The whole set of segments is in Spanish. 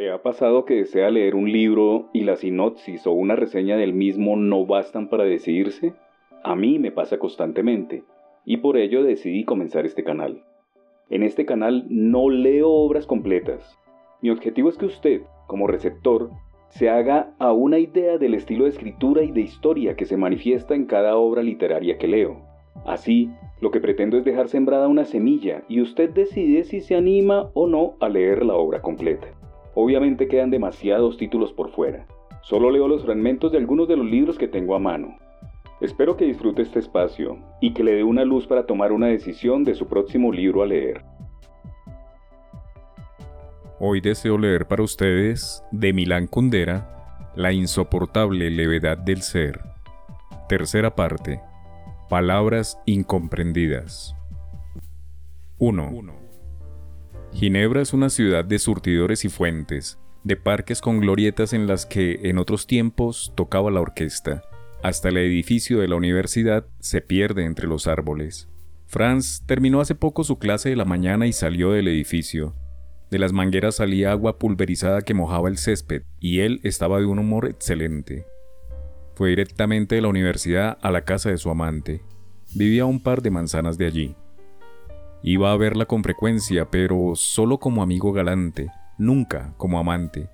¿Le ha pasado que desea leer un libro y la sinopsis o una reseña del mismo no bastan para decidirse? A mí me pasa constantemente, y por ello decidí comenzar este canal. En este canal no leo obras completas. Mi objetivo es que usted, como receptor, se haga a una idea del estilo de escritura y de historia que se manifiesta en cada obra literaria que leo. Así, lo que pretendo es dejar sembrada una semilla y usted decide si se anima o no a leer la obra completa. Obviamente quedan demasiados títulos por fuera. Solo leo los fragmentos de algunos de los libros que tengo a mano. Espero que disfrute este espacio y que le dé una luz para tomar una decisión de su próximo libro a leer. Hoy deseo leer para ustedes, de Milán Kundera, La insoportable levedad del ser. Tercera parte. Palabras incomprendidas. 1. Ginebra es una ciudad de surtidores y fuentes, de parques con glorietas en las que en otros tiempos tocaba la orquesta. Hasta el edificio de la universidad se pierde entre los árboles. Franz terminó hace poco su clase de la mañana y salió del edificio. De las mangueras salía agua pulverizada que mojaba el césped, y él estaba de un humor excelente. Fue directamente de la universidad a la casa de su amante. Vivía a un par de manzanas de allí. Iba a verla con frecuencia, pero solo como amigo galante, nunca como amante.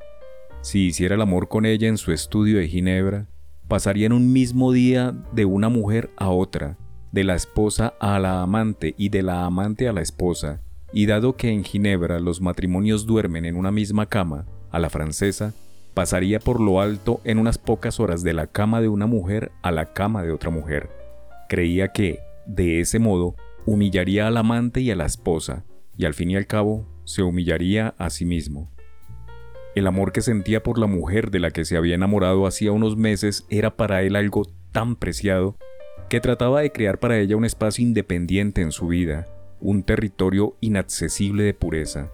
Si hiciera el amor con ella en su estudio de Ginebra, pasarían un mismo día de una mujer a otra, de la esposa a la amante y de la amante a la esposa, y dado que en Ginebra los matrimonios duermen en una misma cama, a la francesa, pasaría por lo alto en unas pocas horas de la cama de una mujer a la cama de otra mujer. Creía que, de ese modo, humillaría al amante y a la esposa, y al fin y al cabo se humillaría a sí mismo. El amor que sentía por la mujer de la que se había enamorado hacía unos meses era para él algo tan preciado que trataba de crear para ella un espacio independiente en su vida, un territorio inaccesible de pureza.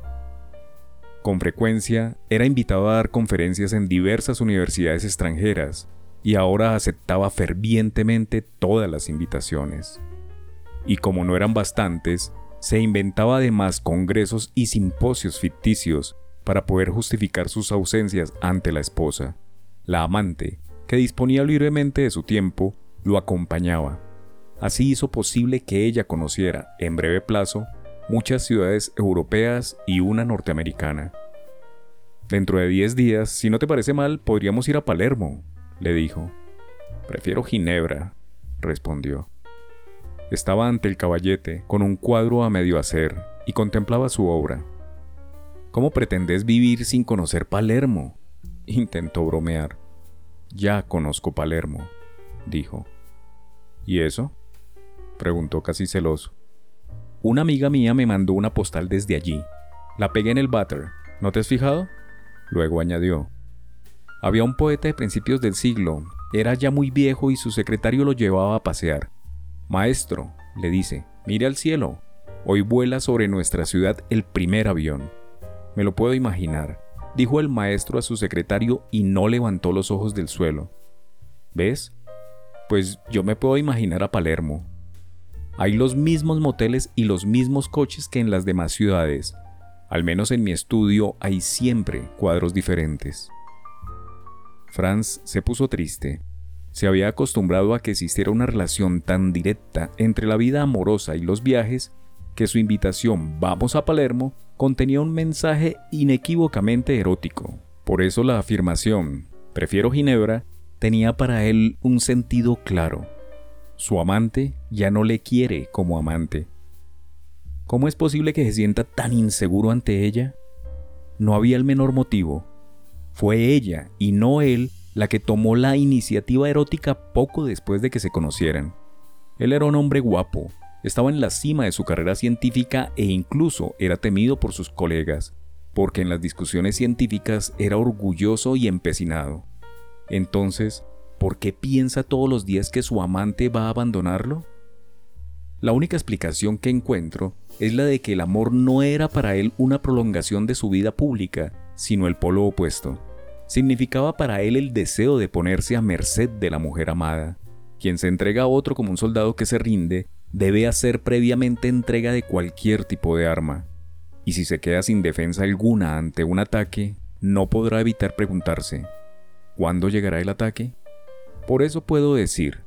Con frecuencia era invitado a dar conferencias en diversas universidades extranjeras y ahora aceptaba fervientemente todas las invitaciones y como no eran bastantes, se inventaba además congresos y simposios ficticios para poder justificar sus ausencias ante la esposa. La amante, que disponía libremente de su tiempo, lo acompañaba. Así hizo posible que ella conociera, en breve plazo, muchas ciudades europeas y una norteamericana. Dentro de diez días, si no te parece mal, podríamos ir a Palermo, le dijo. Prefiero Ginebra, respondió. Estaba ante el caballete, con un cuadro a medio hacer, y contemplaba su obra. ¿Cómo pretendes vivir sin conocer Palermo? Intentó bromear. Ya conozco Palermo, dijo. ¿Y eso? preguntó casi celoso. Una amiga mía me mandó una postal desde allí. La pegué en el butter. ¿No te has fijado? Luego añadió. Había un poeta de principios del siglo. Era ya muy viejo y su secretario lo llevaba a pasear. Maestro, le dice, mire al cielo. Hoy vuela sobre nuestra ciudad el primer avión. Me lo puedo imaginar, dijo el maestro a su secretario y no levantó los ojos del suelo. ¿Ves? Pues yo me puedo imaginar a Palermo. Hay los mismos moteles y los mismos coches que en las demás ciudades. Al menos en mi estudio hay siempre cuadros diferentes. Franz se puso triste se había acostumbrado a que existiera una relación tan directa entre la vida amorosa y los viajes que su invitación Vamos a Palermo contenía un mensaje inequívocamente erótico. Por eso la afirmación Prefiero Ginebra tenía para él un sentido claro. Su amante ya no le quiere como amante. ¿Cómo es posible que se sienta tan inseguro ante ella? No había el menor motivo. Fue ella y no él la que tomó la iniciativa erótica poco después de que se conocieran. Él era un hombre guapo, estaba en la cima de su carrera científica e incluso era temido por sus colegas, porque en las discusiones científicas era orgulloso y empecinado. Entonces, ¿por qué piensa todos los días que su amante va a abandonarlo? La única explicación que encuentro es la de que el amor no era para él una prolongación de su vida pública, sino el polo opuesto significaba para él el deseo de ponerse a merced de la mujer amada. Quien se entrega a otro como un soldado que se rinde, debe hacer previamente entrega de cualquier tipo de arma. Y si se queda sin defensa alguna ante un ataque, no podrá evitar preguntarse, ¿cuándo llegará el ataque? Por eso puedo decir,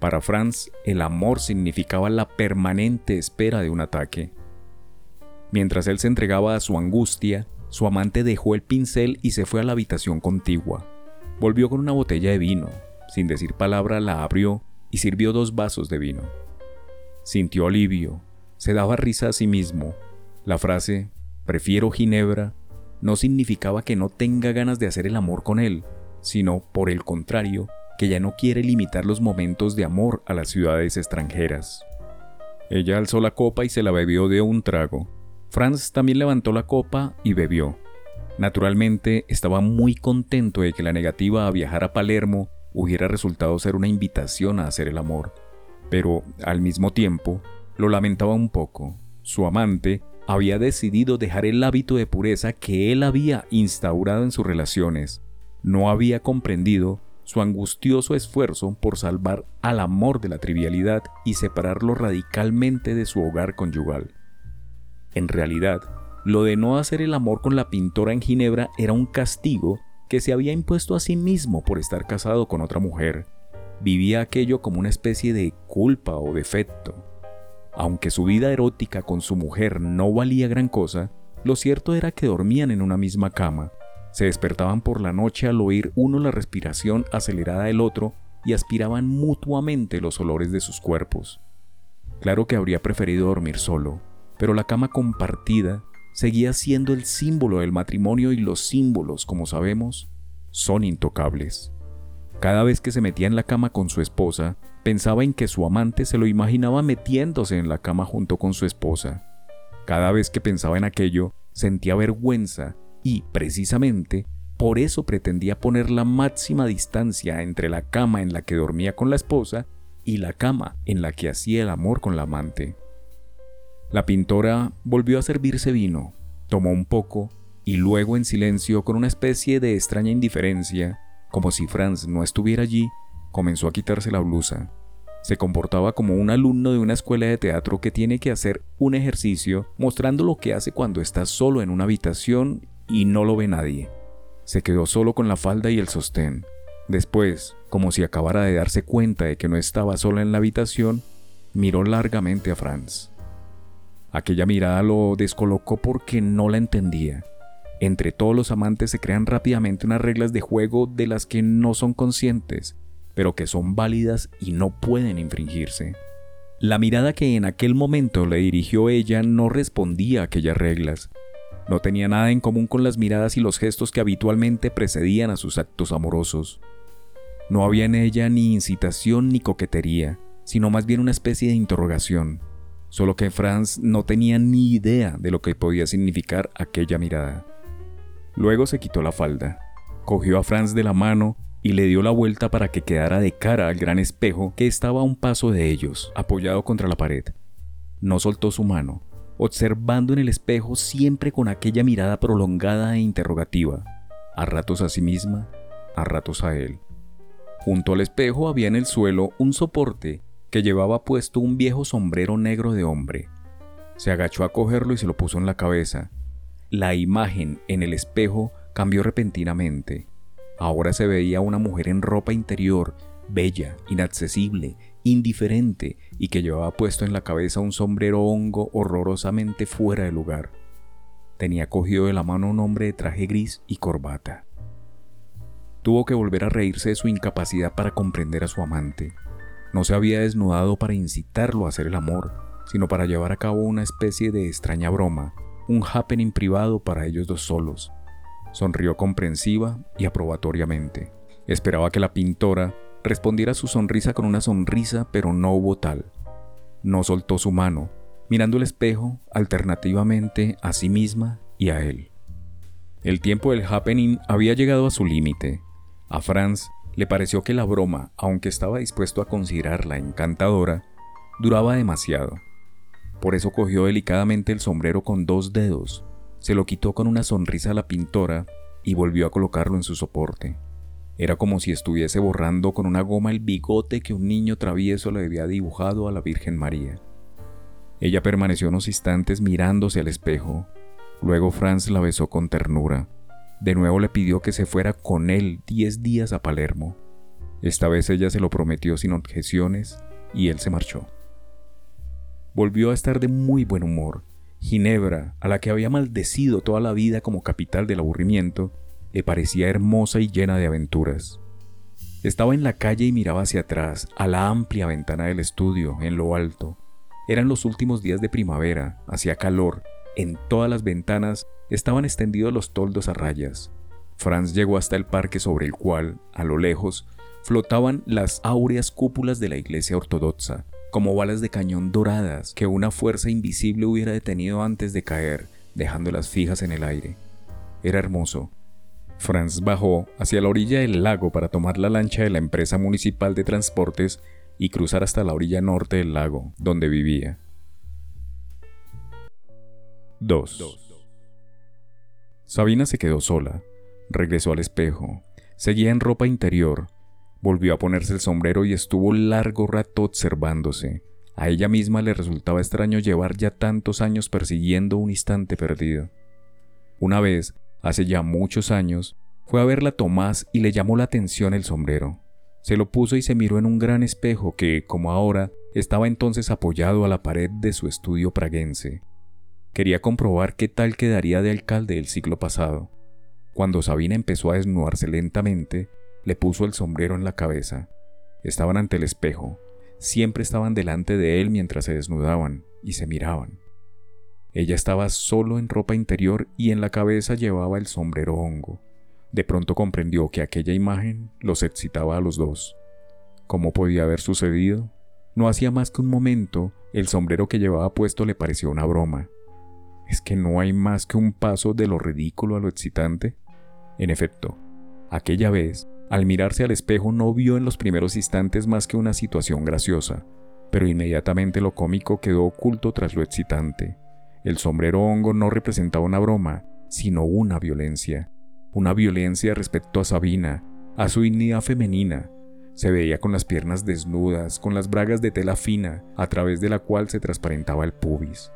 para Franz el amor significaba la permanente espera de un ataque. Mientras él se entregaba a su angustia, su amante dejó el pincel y se fue a la habitación contigua. Volvió con una botella de vino, sin decir palabra la abrió y sirvió dos vasos de vino. Sintió alivio, se daba risa a sí mismo. La frase, prefiero Ginebra, no significaba que no tenga ganas de hacer el amor con él, sino, por el contrario, que ya no quiere limitar los momentos de amor a las ciudades extranjeras. Ella alzó la copa y se la bebió de un trago. Franz también levantó la copa y bebió. Naturalmente estaba muy contento de que la negativa a viajar a Palermo hubiera resultado ser una invitación a hacer el amor, pero al mismo tiempo lo lamentaba un poco. Su amante había decidido dejar el hábito de pureza que él había instaurado en sus relaciones. No había comprendido su angustioso esfuerzo por salvar al amor de la trivialidad y separarlo radicalmente de su hogar conyugal. En realidad, lo de no hacer el amor con la pintora en Ginebra era un castigo que se había impuesto a sí mismo por estar casado con otra mujer. Vivía aquello como una especie de culpa o defecto. Aunque su vida erótica con su mujer no valía gran cosa, lo cierto era que dormían en una misma cama, se despertaban por la noche al oír uno la respiración acelerada del otro y aspiraban mutuamente los olores de sus cuerpos. Claro que habría preferido dormir solo, pero la cama compartida seguía siendo el símbolo del matrimonio y los símbolos, como sabemos, son intocables. Cada vez que se metía en la cama con su esposa, pensaba en que su amante se lo imaginaba metiéndose en la cama junto con su esposa. Cada vez que pensaba en aquello, sentía vergüenza y, precisamente, por eso pretendía poner la máxima distancia entre la cama en la que dormía con la esposa y la cama en la que hacía el amor con la amante. La pintora volvió a servirse vino, tomó un poco y luego en silencio, con una especie de extraña indiferencia, como si Franz no estuviera allí, comenzó a quitarse la blusa. Se comportaba como un alumno de una escuela de teatro que tiene que hacer un ejercicio mostrando lo que hace cuando está solo en una habitación y no lo ve nadie. Se quedó solo con la falda y el sostén. Después, como si acabara de darse cuenta de que no estaba sola en la habitación, miró largamente a Franz. Aquella mirada lo descolocó porque no la entendía. Entre todos los amantes se crean rápidamente unas reglas de juego de las que no son conscientes, pero que son válidas y no pueden infringirse. La mirada que en aquel momento le dirigió ella no respondía a aquellas reglas, no tenía nada en común con las miradas y los gestos que habitualmente precedían a sus actos amorosos. No había en ella ni incitación ni coquetería, sino más bien una especie de interrogación, solo que Franz no tenía ni idea de lo que podía significar aquella mirada. Luego se quitó la falda, cogió a Franz de la mano y le dio la vuelta para que quedara de cara al gran espejo que estaba a un paso de ellos, apoyado contra la pared. No soltó su mano, observando en el espejo siempre con aquella mirada prolongada e interrogativa, a ratos a sí misma, a ratos a él. Junto al espejo había en el suelo un soporte que llevaba puesto un viejo sombrero negro de hombre. Se agachó a cogerlo y se lo puso en la cabeza. La imagen en el espejo cambió repentinamente. Ahora se veía una mujer en ropa interior, bella, inaccesible, indiferente y que llevaba puesto en la cabeza un sombrero hongo horrorosamente fuera de lugar. Tenía cogido de la mano un hombre de traje gris y corbata. Tuvo que volver a reírse de su incapacidad para comprender a su amante. No se había desnudado para incitarlo a hacer el amor, sino para llevar a cabo una especie de extraña broma, un happening privado para ellos dos solos. Sonrió comprensiva y aprobatoriamente. Esperaba que la pintora respondiera su sonrisa con una sonrisa, pero no hubo tal. No soltó su mano, mirando el espejo alternativamente a sí misma y a él. El tiempo del happening había llegado a su límite. A Franz le pareció que la broma, aunque estaba dispuesto a considerarla encantadora, duraba demasiado. Por eso cogió delicadamente el sombrero con dos dedos, se lo quitó con una sonrisa a la pintora y volvió a colocarlo en su soporte. Era como si estuviese borrando con una goma el bigote que un niño travieso le había dibujado a la Virgen María. Ella permaneció unos instantes mirándose al espejo. Luego Franz la besó con ternura. De nuevo le pidió que se fuera con él diez días a Palermo. Esta vez ella se lo prometió sin objeciones y él se marchó. Volvió a estar de muy buen humor. Ginebra, a la que había maldecido toda la vida como capital del aburrimiento, le parecía hermosa y llena de aventuras. Estaba en la calle y miraba hacia atrás, a la amplia ventana del estudio, en lo alto. Eran los últimos días de primavera, hacía calor, en todas las ventanas estaban extendidos los toldos a rayas. Franz llegó hasta el parque sobre el cual, a lo lejos, flotaban las áureas cúpulas de la iglesia ortodoxa, como balas de cañón doradas que una fuerza invisible hubiera detenido antes de caer, dejándolas fijas en el aire. Era hermoso. Franz bajó hacia la orilla del lago para tomar la lancha de la empresa municipal de transportes y cruzar hasta la orilla norte del lago, donde vivía. 2. Sabina se quedó sola, regresó al espejo, seguía en ropa interior, volvió a ponerse el sombrero y estuvo largo rato observándose. A ella misma le resultaba extraño llevar ya tantos años persiguiendo un instante perdido. Una vez, hace ya muchos años, fue a verla Tomás y le llamó la atención el sombrero. Se lo puso y se miró en un gran espejo que, como ahora, estaba entonces apoyado a la pared de su estudio praguense. Quería comprobar qué tal quedaría de alcalde el siglo pasado. Cuando Sabina empezó a desnudarse lentamente, le puso el sombrero en la cabeza. Estaban ante el espejo, siempre estaban delante de él mientras se desnudaban y se miraban. Ella estaba solo en ropa interior y en la cabeza llevaba el sombrero hongo. De pronto comprendió que aquella imagen los excitaba a los dos. ¿Cómo podía haber sucedido? No hacía más que un momento, el sombrero que llevaba puesto le pareció una broma es que no hay más que un paso de lo ridículo a lo excitante. En efecto, aquella vez, al mirarse al espejo no vio en los primeros instantes más que una situación graciosa, pero inmediatamente lo cómico quedó oculto tras lo excitante. El sombrero hongo no representaba una broma, sino una violencia. Una violencia respecto a Sabina, a su dignidad femenina. Se veía con las piernas desnudas, con las bragas de tela fina, a través de la cual se transparentaba el pubis.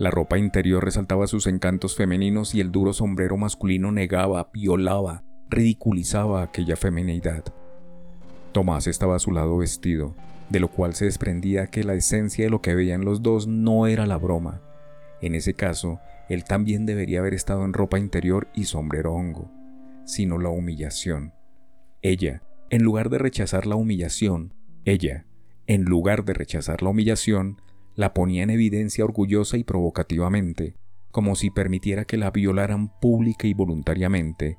La ropa interior resaltaba sus encantos femeninos y el duro sombrero masculino negaba, violaba, ridiculizaba aquella feminidad. Tomás estaba a su lado vestido, de lo cual se desprendía que la esencia de lo que veían los dos no era la broma. En ese caso, él también debería haber estado en ropa interior y sombrero hongo, sino la humillación. Ella, en lugar de rechazar la humillación, ella, en lugar de rechazar la humillación, la ponía en evidencia orgullosa y provocativamente, como si permitiera que la violaran pública y voluntariamente,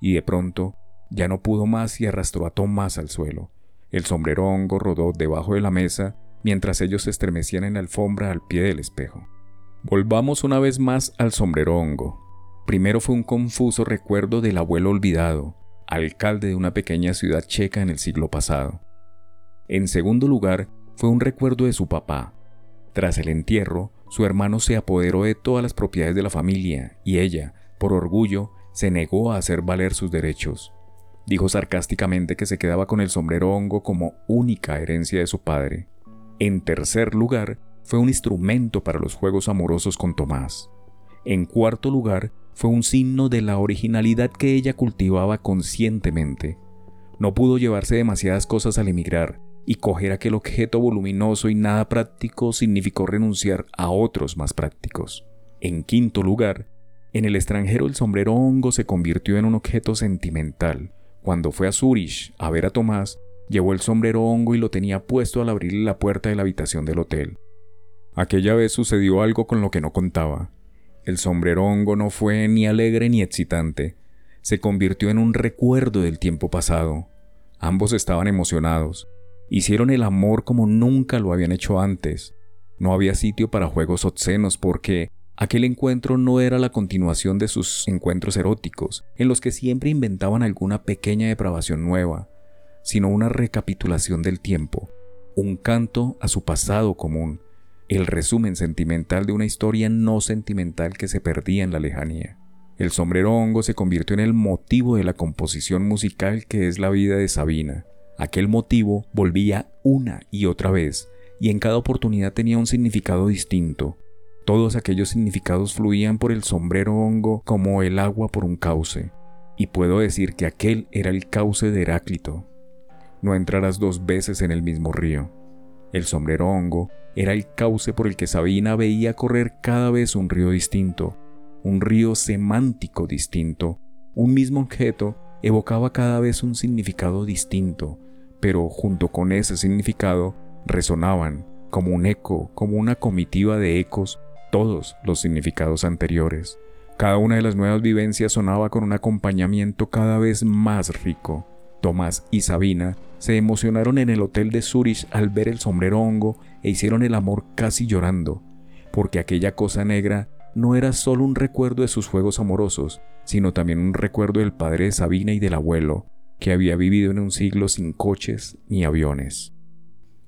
y de pronto ya no pudo más y arrastró a Tomás al suelo. El sombrero hongo rodó debajo de la mesa mientras ellos se estremecían en la alfombra al pie del espejo. Volvamos una vez más al sombrero hongo. Primero fue un confuso recuerdo del abuelo olvidado, alcalde de una pequeña ciudad checa en el siglo pasado. En segundo lugar, fue un recuerdo de su papá, tras el entierro, su hermano se apoderó de todas las propiedades de la familia y ella, por orgullo, se negó a hacer valer sus derechos. Dijo sarcásticamente que se quedaba con el sombrero hongo como única herencia de su padre. En tercer lugar, fue un instrumento para los juegos amorosos con Tomás. En cuarto lugar, fue un signo de la originalidad que ella cultivaba conscientemente. No pudo llevarse demasiadas cosas al emigrar, y coger aquel objeto voluminoso y nada práctico significó renunciar a otros más prácticos. En quinto lugar, en el extranjero el sombrero hongo se convirtió en un objeto sentimental. Cuando fue a Zurich a ver a Tomás, llevó el sombrero hongo y lo tenía puesto al abrirle la puerta de la habitación del hotel. Aquella vez sucedió algo con lo que no contaba. El sombrero hongo no fue ni alegre ni excitante, se convirtió en un recuerdo del tiempo pasado. Ambos estaban emocionados, Hicieron el amor como nunca lo habían hecho antes. No había sitio para juegos obscenos porque aquel encuentro no era la continuación de sus encuentros eróticos, en los que siempre inventaban alguna pequeña depravación nueva, sino una recapitulación del tiempo, un canto a su pasado común, el resumen sentimental de una historia no sentimental que se perdía en la lejanía. El sombrero hongo se convirtió en el motivo de la composición musical que es la vida de Sabina, Aquel motivo volvía una y otra vez, y en cada oportunidad tenía un significado distinto. Todos aquellos significados fluían por el sombrero hongo como el agua por un cauce, y puedo decir que aquel era el cauce de Heráclito. No entrarás dos veces en el mismo río. El sombrero hongo era el cauce por el que Sabina veía correr cada vez un río distinto, un río semántico distinto. Un mismo objeto evocaba cada vez un significado distinto, pero junto con ese significado resonaban, como un eco, como una comitiva de ecos, todos los significados anteriores. Cada una de las nuevas vivencias sonaba con un acompañamiento cada vez más rico. Tomás y Sabina se emocionaron en el hotel de Zurich al ver el sombrero hongo e hicieron el amor casi llorando, porque aquella cosa negra no era solo un recuerdo de sus juegos amorosos, sino también un recuerdo del padre de Sabina y del abuelo, que había vivido en un siglo sin coches ni aviones.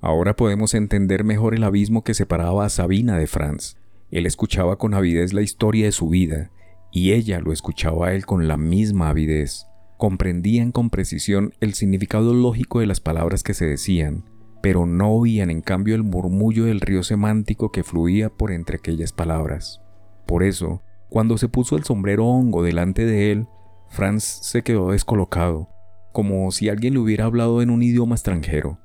Ahora podemos entender mejor el abismo que separaba a Sabina de Franz. Él escuchaba con avidez la historia de su vida, y ella lo escuchaba a él con la misma avidez. Comprendían con precisión el significado lógico de las palabras que se decían, pero no oían en cambio el murmullo del río semántico que fluía por entre aquellas palabras. Por eso, cuando se puso el sombrero hongo delante de él, Franz se quedó descolocado, como si alguien le hubiera hablado en un idioma extranjero.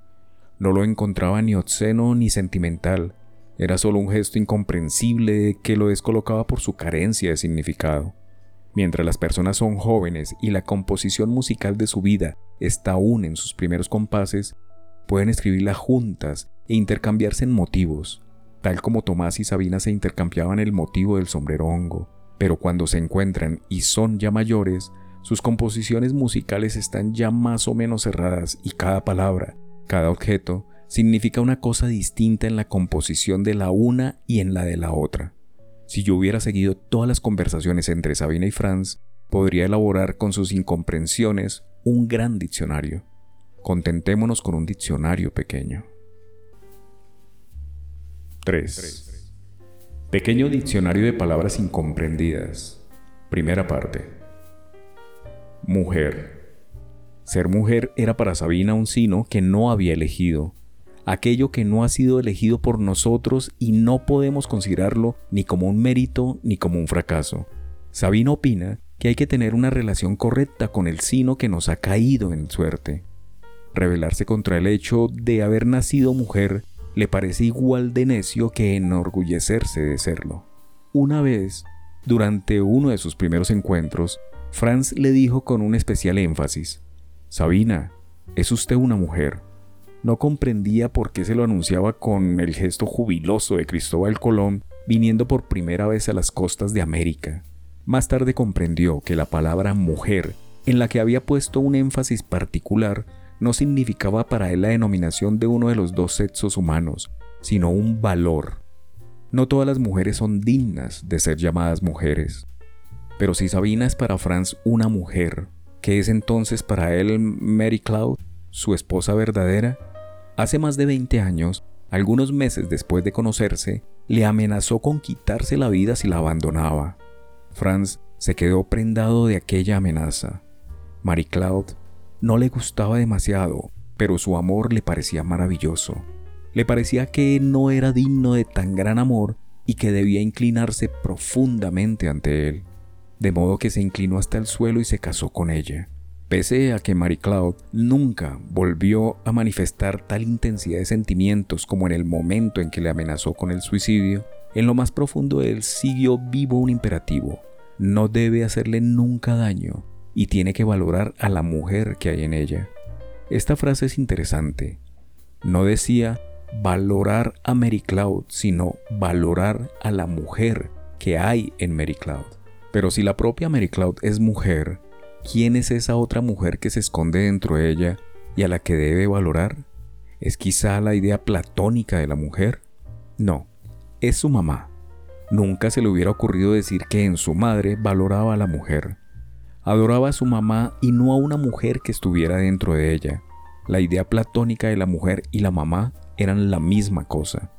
No lo encontraba ni obsceno ni sentimental, era solo un gesto incomprensible que lo descolocaba por su carencia de significado. Mientras las personas son jóvenes y la composición musical de su vida está aún en sus primeros compases, pueden escribirla juntas e intercambiarse en motivos, tal como Tomás y Sabina se intercambiaban el motivo del sombrero hongo. Pero cuando se encuentran y son ya mayores, sus composiciones musicales están ya más o menos cerradas y cada palabra, cada objeto, significa una cosa distinta en la composición de la una y en la de la otra. Si yo hubiera seguido todas las conversaciones entre Sabina y Franz, podría elaborar con sus incomprensiones un gran diccionario. Contentémonos con un diccionario pequeño. 3. Pequeño diccionario de palabras incomprendidas. Primera parte. Mujer. Ser mujer era para Sabina un sino que no había elegido, aquello que no ha sido elegido por nosotros y no podemos considerarlo ni como un mérito ni como un fracaso. Sabina opina que hay que tener una relación correcta con el sino que nos ha caído en suerte. Rebelarse contra el hecho de haber nacido mujer le parece igual de necio que enorgullecerse de serlo. Una vez, durante uno de sus primeros encuentros, Franz le dijo con un especial énfasis, Sabina, es usted una mujer. No comprendía por qué se lo anunciaba con el gesto jubiloso de Cristóbal Colón viniendo por primera vez a las costas de América. Más tarde comprendió que la palabra mujer, en la que había puesto un énfasis particular, no significaba para él la denominación de uno de los dos sexos humanos, sino un valor. No todas las mujeres son dignas de ser llamadas mujeres. Pero si Sabina es para Franz una mujer, ¿qué es entonces para él Mary Cloud, su esposa verdadera? Hace más de 20 años, algunos meses después de conocerse, le amenazó con quitarse la vida si la abandonaba. Franz se quedó prendado de aquella amenaza. Mary Cloud no le gustaba demasiado, pero su amor le parecía maravilloso. Le parecía que no era digno de tan gran amor y que debía inclinarse profundamente ante él, de modo que se inclinó hasta el suelo y se casó con ella. Pese a que Mary Cloud nunca volvió a manifestar tal intensidad de sentimientos como en el momento en que le amenazó con el suicidio, en lo más profundo de él siguió vivo un imperativo. No debe hacerle nunca daño, y tiene que valorar a la mujer que hay en ella. Esta frase es interesante. No decía valorar a Mary Cloud, sino valorar a la mujer que hay en Mary Cloud. Pero si la propia Mary Cloud es mujer, ¿quién es esa otra mujer que se esconde dentro de ella y a la que debe valorar? ¿Es quizá la idea platónica de la mujer? No, es su mamá. Nunca se le hubiera ocurrido decir que en su madre valoraba a la mujer. Adoraba a su mamá y no a una mujer que estuviera dentro de ella. La idea platónica de la mujer y la mamá eran la misma cosa.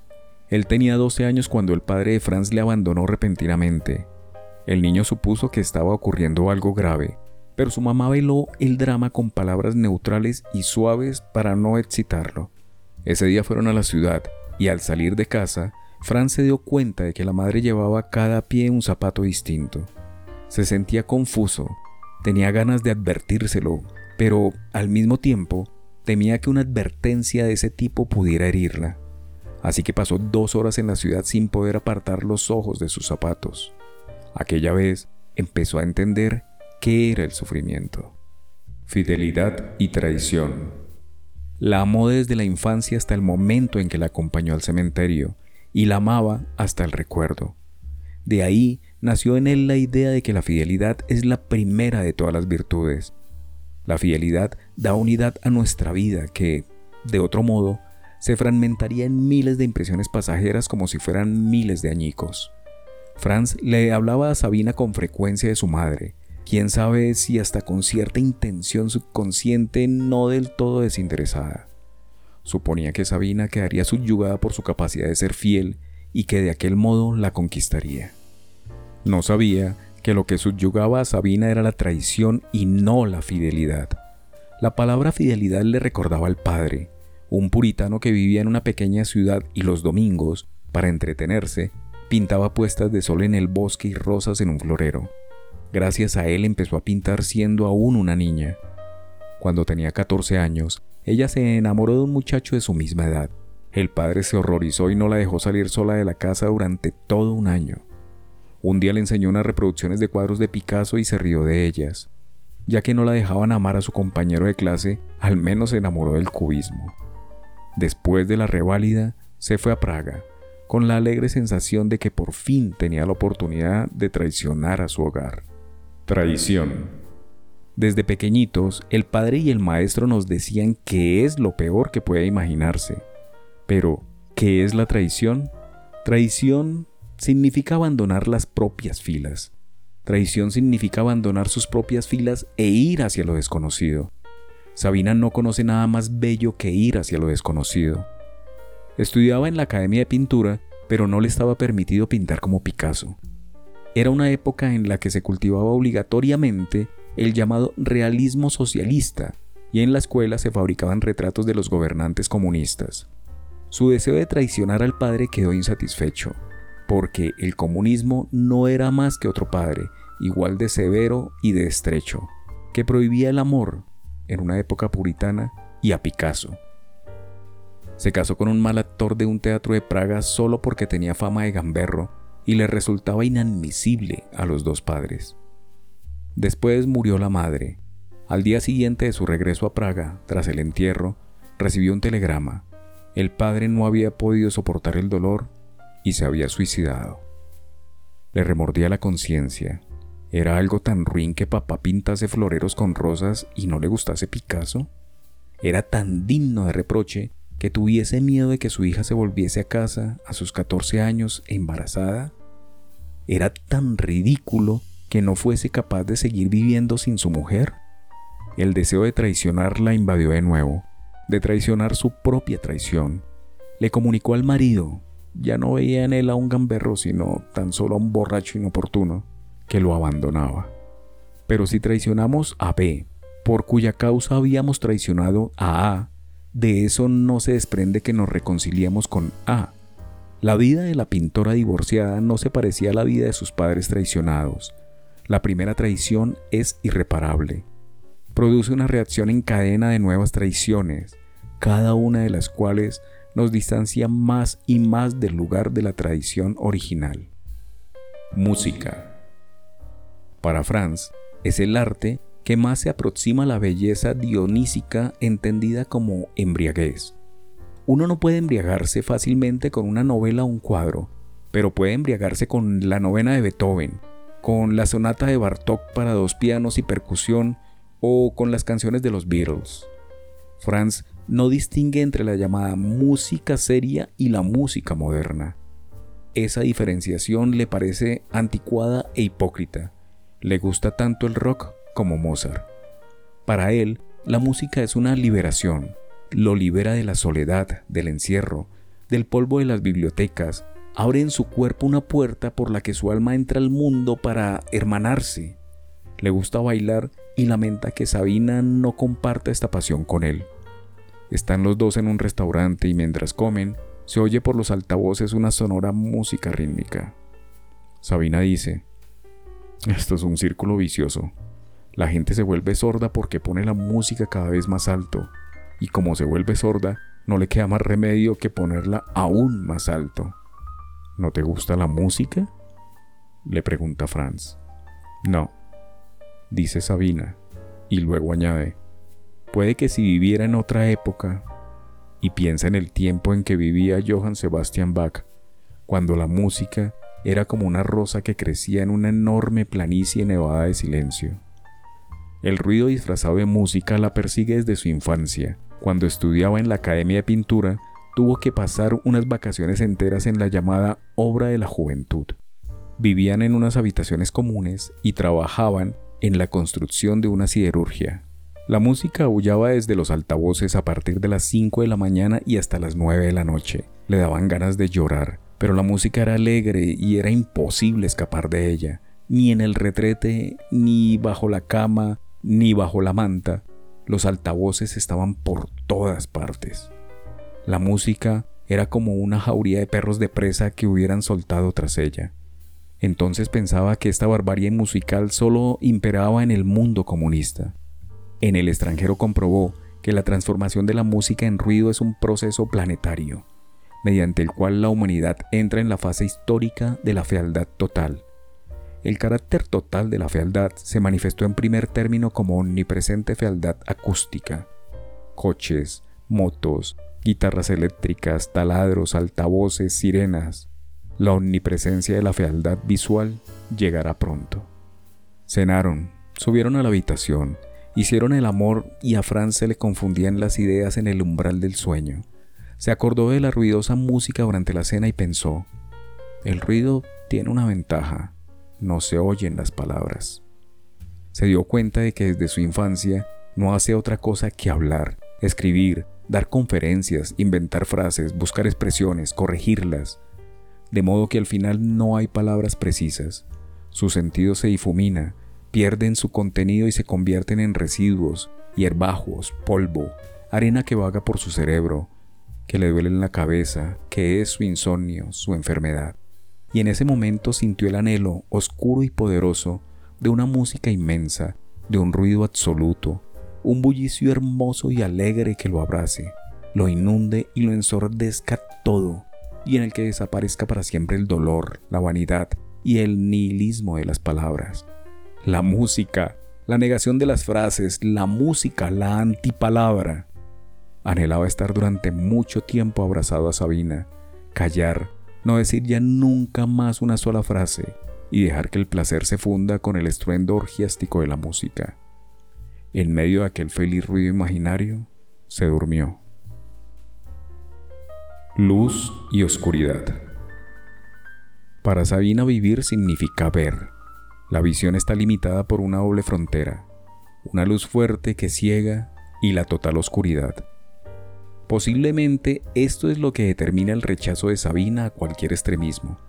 Él tenía 12 años cuando el padre de Franz le abandonó repentinamente. El niño supuso que estaba ocurriendo algo grave, pero su mamá veló el drama con palabras neutrales y suaves para no excitarlo. Ese día fueron a la ciudad y al salir de casa Franz se dio cuenta de que la madre llevaba cada pie un zapato distinto. Se sentía confuso, tenía ganas de advertírselo, pero al mismo tiempo temía que una advertencia de ese tipo pudiera herirla. Así que pasó dos horas en la ciudad sin poder apartar los ojos de sus zapatos. Aquella vez empezó a entender qué era el sufrimiento. Fidelidad y traición. La amó desde la infancia hasta el momento en que la acompañó al cementerio, y la amaba hasta el recuerdo. De ahí nació en él la idea de que la fidelidad es la primera de todas las virtudes. La fidelidad da unidad a nuestra vida que, de otro modo, se fragmentaría en miles de impresiones pasajeras como si fueran miles de añicos. Franz le hablaba a Sabina con frecuencia de su madre, quién sabe si hasta con cierta intención subconsciente no del todo desinteresada. Suponía que Sabina quedaría subyugada por su capacidad de ser fiel y que de aquel modo la conquistaría. No sabía que lo que subyugaba a Sabina era la traición y no la fidelidad. La palabra fidelidad le recordaba al padre, un puritano que vivía en una pequeña ciudad y los domingos, para entretenerse, pintaba puestas de sol en el bosque y rosas en un florero. Gracias a él empezó a pintar siendo aún una niña. Cuando tenía 14 años, ella se enamoró de un muchacho de su misma edad. El padre se horrorizó y no la dejó salir sola de la casa durante todo un año. Un día le enseñó unas reproducciones de cuadros de Picasso y se rió de ellas. Ya que no la dejaban amar a su compañero de clase, al menos se enamoró del cubismo. Después de la reválida, se fue a Praga, con la alegre sensación de que por fin tenía la oportunidad de traicionar a su hogar. Traición. Desde pequeñitos, el padre y el maestro nos decían que es lo peor que puede imaginarse. Pero, ¿qué es la traición? Traición significa abandonar las propias filas. Traición significa abandonar sus propias filas e ir hacia lo desconocido. Sabina no conoce nada más bello que ir hacia lo desconocido. Estudiaba en la Academia de Pintura, pero no le estaba permitido pintar como Picasso. Era una época en la que se cultivaba obligatoriamente el llamado realismo socialista, y en la escuela se fabricaban retratos de los gobernantes comunistas. Su deseo de traicionar al padre quedó insatisfecho, porque el comunismo no era más que otro padre, igual de severo y de estrecho, que prohibía el amor en una época puritana y a Picasso. Se casó con un mal actor de un teatro de Praga solo porque tenía fama de gamberro y le resultaba inadmisible a los dos padres. Después murió la madre. Al día siguiente de su regreso a Praga, tras el entierro, recibió un telegrama. El padre no había podido soportar el dolor y se había suicidado. Le remordía la conciencia. ¿Era algo tan ruin que papá pintase floreros con rosas y no le gustase Picasso? ¿Era tan digno de reproche que tuviese miedo de que su hija se volviese a casa a sus 14 años embarazada? ¿Era tan ridículo que no fuese capaz de seguir viviendo sin su mujer. El deseo de traicionar la invadió de nuevo, de traicionar su propia traición. Le comunicó al marido, ya no veía en él a un gamberro, sino tan solo a un borracho inoportuno, que lo abandonaba. Pero si traicionamos a B, por cuya causa habíamos traicionado a A, de eso no se desprende que nos reconciliamos con A. La vida de la pintora divorciada no se parecía a la vida de sus padres traicionados. La primera traición es irreparable. Produce una reacción en cadena de nuevas traiciones, cada una de las cuales nos distancia más y más del lugar de la tradición original. Música. Para Franz, es el arte que más se aproxima a la belleza dionísica entendida como embriaguez. Uno no puede embriagarse fácilmente con una novela o un cuadro, pero puede embriagarse con la novena de Beethoven, con la sonata de Bartók para dos pianos y percusión o con las canciones de los Beatles. Franz no distingue entre la llamada música seria y la música moderna. Esa diferenciación le parece anticuada e hipócrita. Le gusta tanto el rock como Mozart. Para él, la música es una liberación. Lo libera de la soledad, del encierro, del polvo de las bibliotecas, abre en su cuerpo una puerta por la que su alma entra al mundo para hermanarse. Le gusta bailar y lamenta que Sabina no comparta esta pasión con él. Están los dos en un restaurante y mientras comen, se oye por los altavoces una sonora música rítmica. Sabina dice, esto es un círculo vicioso. La gente se vuelve sorda porque pone la música cada vez más alto, y como se vuelve sorda, no le queda más remedio que ponerla aún más alto. ¿No te gusta la música? le pregunta Franz. No, dice Sabina, y luego añade, puede que si viviera en otra época, y piensa en el tiempo en que vivía Johann Sebastian Bach, cuando la música era como una rosa que crecía en una enorme planicie nevada de silencio. El ruido disfrazado de música la persigue desde su infancia. Cuando estudiaba en la Academia de Pintura, tuvo que pasar unas vacaciones enteras en la llamada Obra de la Juventud. Vivían en unas habitaciones comunes y trabajaban en la construcción de una siderurgia. La música aullaba desde los altavoces a partir de las 5 de la mañana y hasta las 9 de la noche. Le daban ganas de llorar, pero la música era alegre y era imposible escapar de ella. Ni en el retrete, ni bajo la cama, ni bajo la manta, los altavoces estaban por todas partes. La música era como una jauría de perros de presa que hubieran soltado tras ella. Entonces pensaba que esta barbarie musical solo imperaba en el mundo comunista. En el extranjero comprobó que la transformación de la música en ruido es un proceso planetario, mediante el cual la humanidad entra en la fase histórica de la fealdad total, el carácter total de la fealdad se manifestó en primer término como omnipresente fealdad acústica. Coches, motos, guitarras eléctricas, taladros, altavoces, sirenas. La omnipresencia de la fealdad visual llegará pronto. Cenaron, subieron a la habitación, hicieron el amor y a Franz se le confundían las ideas en el umbral del sueño. Se acordó de la ruidosa música durante la cena y pensó, el ruido tiene una ventaja no se oyen las palabras. Se dio cuenta de que desde su infancia no hace otra cosa que hablar, escribir, dar conferencias, inventar frases, buscar expresiones, corregirlas, de modo que al final no hay palabras precisas. Su sentido se difumina, pierden su contenido y se convierten en residuos, hierbajos, polvo, arena que vaga por su cerebro, que le duele en la cabeza, que es su insomnio, su enfermedad y en ese momento sintió el anhelo oscuro y poderoso de una música inmensa, de un ruido absoluto, un bullicio hermoso y alegre que lo abrace, lo inunde y lo ensordezca todo, y en el que desaparezca para siempre el dolor, la vanidad y el nihilismo de las palabras. La música, la negación de las frases, la música, la antipalabra. Anhelaba estar durante mucho tiempo abrazado a Sabina, callar, no decir ya nunca más una sola frase y dejar que el placer se funda con el estruendo orgiástico de la música. En medio de aquel feliz ruido imaginario, se durmió. Luz y oscuridad. Para Sabina vivir significa ver. La visión está limitada por una doble frontera, una luz fuerte que ciega y la total oscuridad. Posiblemente esto es lo que determina el rechazo de Sabina a cualquier extremismo.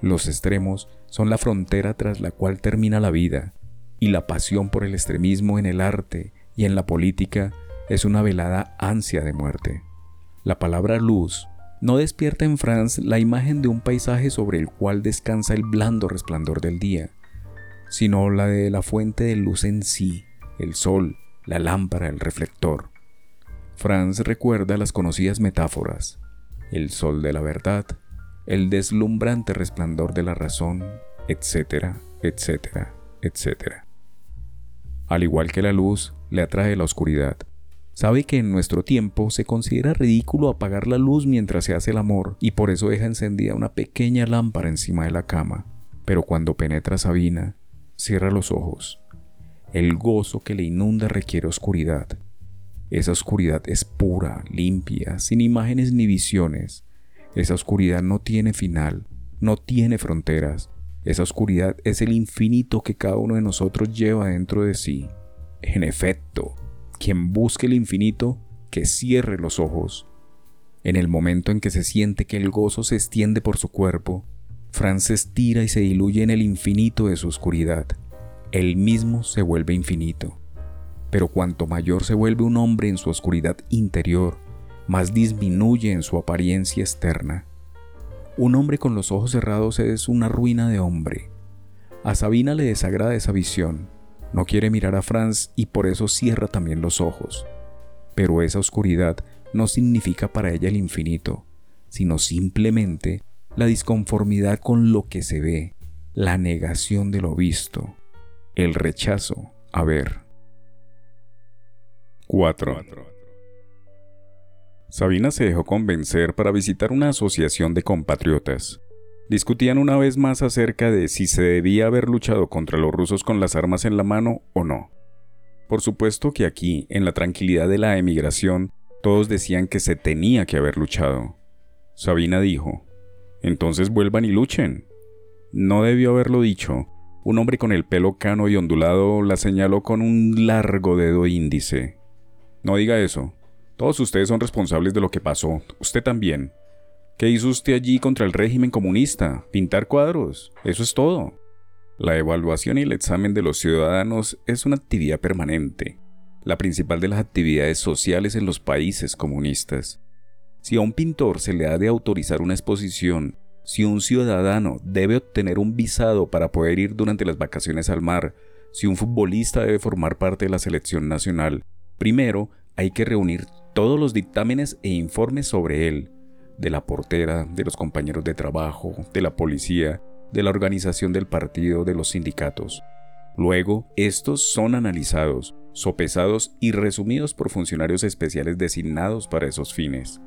Los extremos son la frontera tras la cual termina la vida, y la pasión por el extremismo en el arte y en la política es una velada ansia de muerte. La palabra luz no despierta en Franz la imagen de un paisaje sobre el cual descansa el blando resplandor del día, sino la de la fuente de luz en sí, el sol, la lámpara, el reflector. Franz recuerda las conocidas metáforas, el sol de la verdad, el deslumbrante resplandor de la razón, etcétera, etcétera, etcétera. Al igual que la luz, le atrae la oscuridad. Sabe que en nuestro tiempo se considera ridículo apagar la luz mientras se hace el amor y por eso deja encendida una pequeña lámpara encima de la cama. Pero cuando penetra Sabina, cierra los ojos. El gozo que le inunda requiere oscuridad. Esa oscuridad es pura, limpia, sin imágenes ni visiones. Esa oscuridad no tiene final, no tiene fronteras. Esa oscuridad es el infinito que cada uno de nosotros lleva dentro de sí. En efecto, quien busque el infinito, que cierre los ojos. En el momento en que se siente que el gozo se extiende por su cuerpo, Franz se estira y se diluye en el infinito de su oscuridad. Él mismo se vuelve infinito. Pero cuanto mayor se vuelve un hombre en su oscuridad interior, más disminuye en su apariencia externa. Un hombre con los ojos cerrados es una ruina de hombre. A Sabina le desagrada esa visión. No quiere mirar a Franz y por eso cierra también los ojos. Pero esa oscuridad no significa para ella el infinito, sino simplemente la disconformidad con lo que se ve, la negación de lo visto, el rechazo a ver. 4. Sabina se dejó convencer para visitar una asociación de compatriotas. Discutían una vez más acerca de si se debía haber luchado contra los rusos con las armas en la mano o no. Por supuesto que aquí, en la tranquilidad de la emigración, todos decían que se tenía que haber luchado. Sabina dijo, entonces vuelvan y luchen. No debió haberlo dicho. Un hombre con el pelo cano y ondulado la señaló con un largo dedo índice. No diga eso. Todos ustedes son responsables de lo que pasó. Usted también. ¿Qué hizo usted allí contra el régimen comunista? Pintar cuadros. Eso es todo. La evaluación y el examen de los ciudadanos es una actividad permanente, la principal de las actividades sociales en los países comunistas. Si a un pintor se le ha de autorizar una exposición, si un ciudadano debe obtener un visado para poder ir durante las vacaciones al mar, si un futbolista debe formar parte de la selección nacional, primero hay que reunir todos los dictámenes e informes sobre él, de la portera, de los compañeros de trabajo, de la policía, de la organización del partido, de los sindicatos. Luego, estos son analizados, sopesados y resumidos por funcionarios especiales designados para esos fines.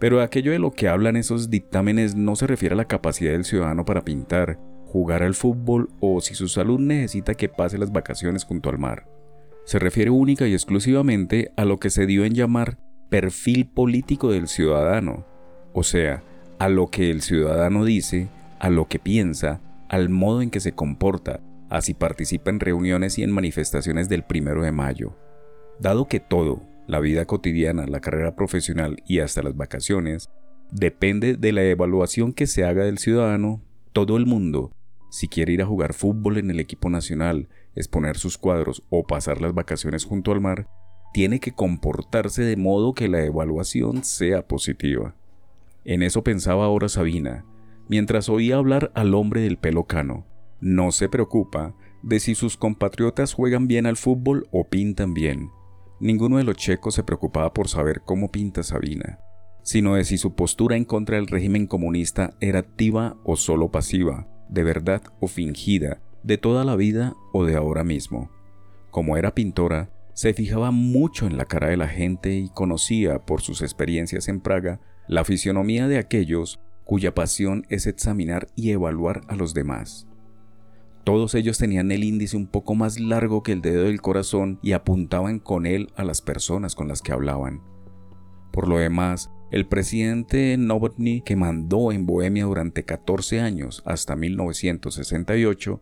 Pero aquello de lo que hablan esos dictámenes no se refiere a la capacidad del ciudadano para pintar, jugar al fútbol o si su salud necesita que pase las vacaciones junto al mar. Se refiere única y exclusivamente a lo que se dio en llamar perfil político del ciudadano, o sea, a lo que el ciudadano dice, a lo que piensa, al modo en que se comporta, así participa en reuniones y en manifestaciones del primero de mayo. Dado que todo, la vida cotidiana, la carrera profesional y hasta las vacaciones, depende de la evaluación que se haga del ciudadano, todo el mundo, si quiere ir a jugar fútbol en el equipo nacional, exponer sus cuadros o pasar las vacaciones junto al mar, tiene que comportarse de modo que la evaluación sea positiva. En eso pensaba ahora Sabina, mientras oía hablar al hombre del pelo cano. No se preocupa de si sus compatriotas juegan bien al fútbol o pintan bien. Ninguno de los checos se preocupaba por saber cómo pinta Sabina, sino de si su postura en contra del régimen comunista era activa o solo pasiva, de verdad o fingida, de toda la vida o de ahora mismo. Como era pintora, se fijaba mucho en la cara de la gente y conocía, por sus experiencias en Praga, la fisionomía de aquellos cuya pasión es examinar y evaluar a los demás. Todos ellos tenían el índice un poco más largo que el dedo del corazón y apuntaban con él a las personas con las que hablaban. Por lo demás, el presidente Novotny, que mandó en Bohemia durante 14 años hasta 1968,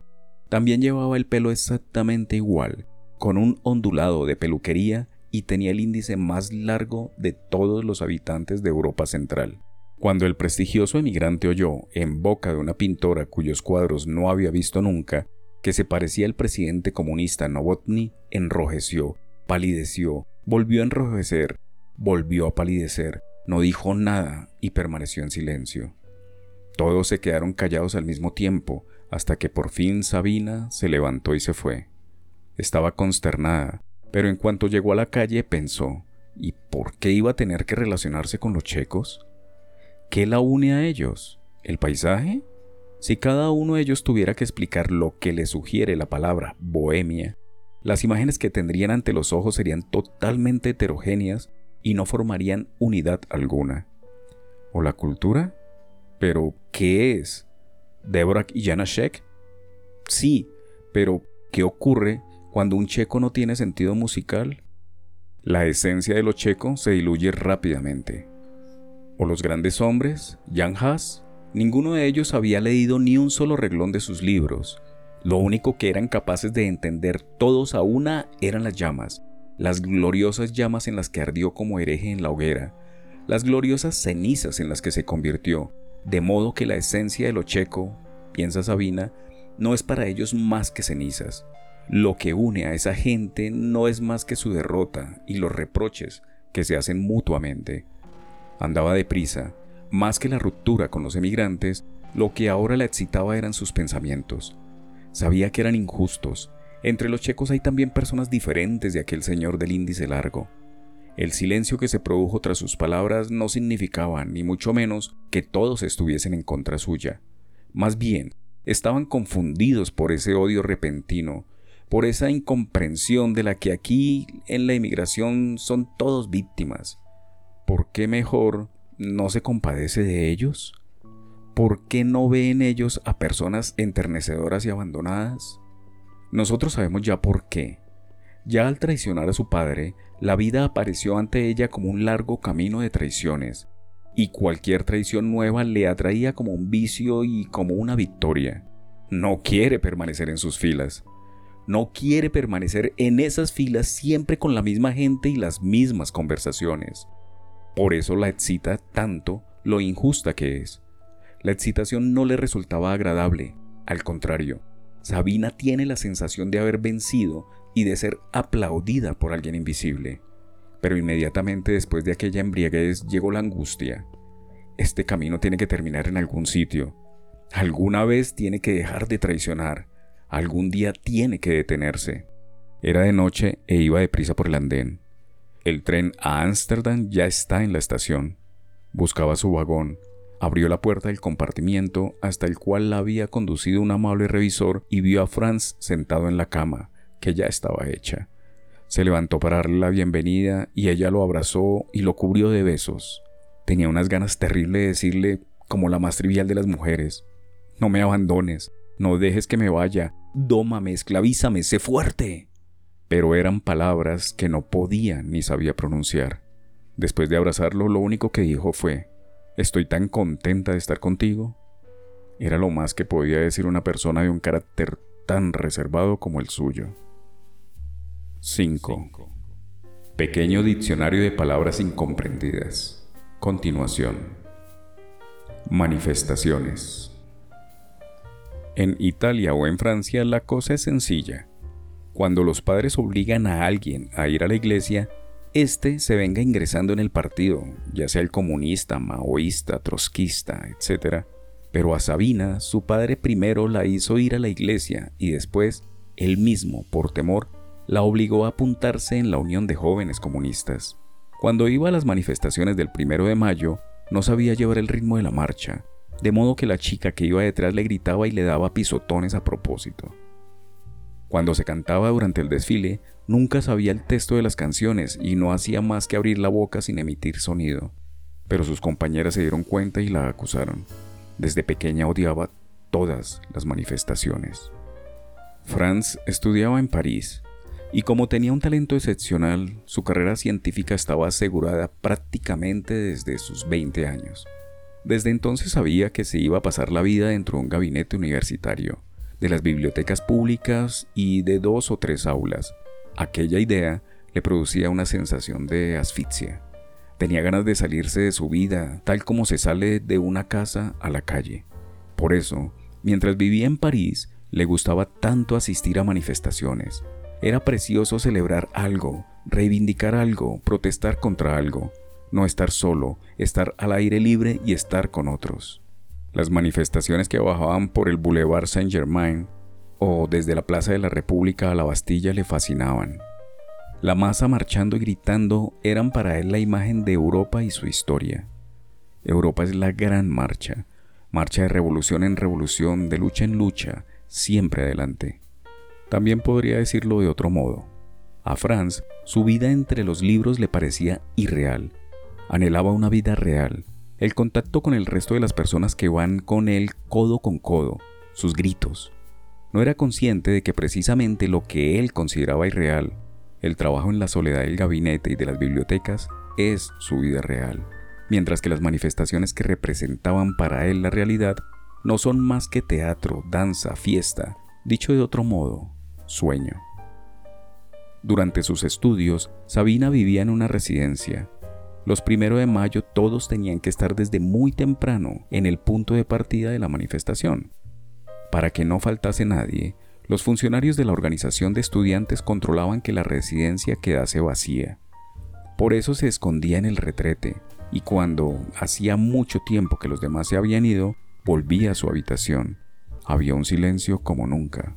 también llevaba el pelo exactamente igual, con un ondulado de peluquería y tenía el índice más largo de todos los habitantes de Europa Central. Cuando el prestigioso emigrante oyó, en boca de una pintora cuyos cuadros no había visto nunca, que se parecía al presidente comunista Novotny, enrojeció, palideció, volvió a enrojecer, volvió a palidecer, no dijo nada y permaneció en silencio. Todos se quedaron callados al mismo tiempo, hasta que por fin Sabina se levantó y se fue. Estaba consternada, pero en cuanto llegó a la calle pensó, ¿y por qué iba a tener que relacionarse con los checos? ¿Qué la une a ellos? ¿El paisaje? Si cada uno de ellos tuviera que explicar lo que le sugiere la palabra bohemia, las imágenes que tendrían ante los ojos serían totalmente heterogéneas y no formarían unidad alguna. ¿O la cultura? ¿Pero qué es? ¿Dvorak y Janashek? Sí, pero ¿qué ocurre cuando un checo no tiene sentido musical? La esencia de lo checo se diluye rápidamente o los grandes hombres, Jan Haas, ninguno de ellos había leído ni un solo reglón de sus libros. Lo único que eran capaces de entender todos a una eran las llamas, las gloriosas llamas en las que ardió como hereje en la hoguera, las gloriosas cenizas en las que se convirtió, de modo que la esencia de lo checo, piensa Sabina, no es para ellos más que cenizas. Lo que une a esa gente no es más que su derrota y los reproches que se hacen mutuamente Andaba deprisa. Más que la ruptura con los emigrantes, lo que ahora la excitaba eran sus pensamientos. Sabía que eran injustos. Entre los checos hay también personas diferentes de aquel señor del índice largo. El silencio que se produjo tras sus palabras no significaba, ni mucho menos, que todos estuviesen en contra suya. Más bien, estaban confundidos por ese odio repentino, por esa incomprensión de la que aquí en la inmigración son todos víctimas. ¿Por qué mejor no se compadece de ellos? ¿Por qué no ve en ellos a personas enternecedoras y abandonadas? Nosotros sabemos ya por qué. Ya al traicionar a su padre, la vida apareció ante ella como un largo camino de traiciones, y cualquier traición nueva le atraía como un vicio y como una victoria. No quiere permanecer en sus filas. No quiere permanecer en esas filas siempre con la misma gente y las mismas conversaciones. Por eso la excita tanto lo injusta que es. La excitación no le resultaba agradable, al contrario, Sabina tiene la sensación de haber vencido y de ser aplaudida por alguien invisible. Pero inmediatamente después de aquella embriaguez llegó la angustia. Este camino tiene que terminar en algún sitio. Alguna vez tiene que dejar de traicionar. Algún día tiene que detenerse. Era de noche e iba deprisa por el andén. El tren a Ámsterdam ya está en la estación. Buscaba su vagón, abrió la puerta del compartimiento hasta el cual la había conducido un amable revisor y vio a Franz sentado en la cama, que ya estaba hecha. Se levantó para darle la bienvenida y ella lo abrazó y lo cubrió de besos. Tenía unas ganas terribles de decirle, como la más trivial de las mujeres, no me abandones, no dejes que me vaya, dómame, esclavízame, sé fuerte. Pero eran palabras que no podía ni sabía pronunciar. Después de abrazarlo, lo único que dijo fue, estoy tan contenta de estar contigo. Era lo más que podía decir una persona de un carácter tan reservado como el suyo. 5. Pequeño diccionario de palabras incomprendidas. Continuación. Manifestaciones. En Italia o en Francia la cosa es sencilla. Cuando los padres obligan a alguien a ir a la iglesia, éste se venga ingresando en el partido, ya sea el comunista, maoísta, trotskista, etc. Pero a Sabina, su padre primero la hizo ir a la iglesia y después, él mismo, por temor, la obligó a apuntarse en la Unión de Jóvenes Comunistas. Cuando iba a las manifestaciones del primero de mayo, no sabía llevar el ritmo de la marcha, de modo que la chica que iba detrás le gritaba y le daba pisotones a propósito. Cuando se cantaba durante el desfile, nunca sabía el texto de las canciones y no hacía más que abrir la boca sin emitir sonido. Pero sus compañeras se dieron cuenta y la acusaron. Desde pequeña odiaba todas las manifestaciones. Franz estudiaba en París y como tenía un talento excepcional, su carrera científica estaba asegurada prácticamente desde sus 20 años. Desde entonces sabía que se iba a pasar la vida dentro de un gabinete universitario, de las bibliotecas públicas y de dos o tres aulas. Aquella idea le producía una sensación de asfixia. Tenía ganas de salirse de su vida, tal como se sale de una casa a la calle. Por eso, mientras vivía en París, le gustaba tanto asistir a manifestaciones, era precioso celebrar algo, reivindicar algo, protestar contra algo, no estar solo, estar al aire libre y estar con otros. Las manifestaciones que bajaban por el Boulevard Saint-Germain o desde la Plaza de la República a la Bastilla le fascinaban. La masa marchando y gritando eran para él la imagen de Europa y su historia. Europa es la gran marcha, marcha de revolución en revolución, de lucha en lucha, siempre adelante. También podría decirlo de otro modo. A Franz, su vida entre los libros le parecía irreal. Anhelaba una vida real, el contacto con el resto de las personas que van con él codo con codo, sus gritos. No era consciente de que precisamente lo que él consideraba irreal, el trabajo en la soledad del gabinete y de las bibliotecas, es su vida real, mientras que las manifestaciones que representaban para él la realidad no son más que teatro, danza, fiesta, dicho de otro modo, sueño. Durante sus estudios, Sabina vivía en una residencia. Los primeros de mayo todos tenían que estar desde muy temprano en el punto de partida de la manifestación. Para que no faltase nadie, los funcionarios de la organización de estudiantes controlaban que la residencia quedase vacía. Por eso se escondía en el retrete, y cuando hacía mucho tiempo que los demás se habían ido, volvía a su habitación. Había un silencio como nunca.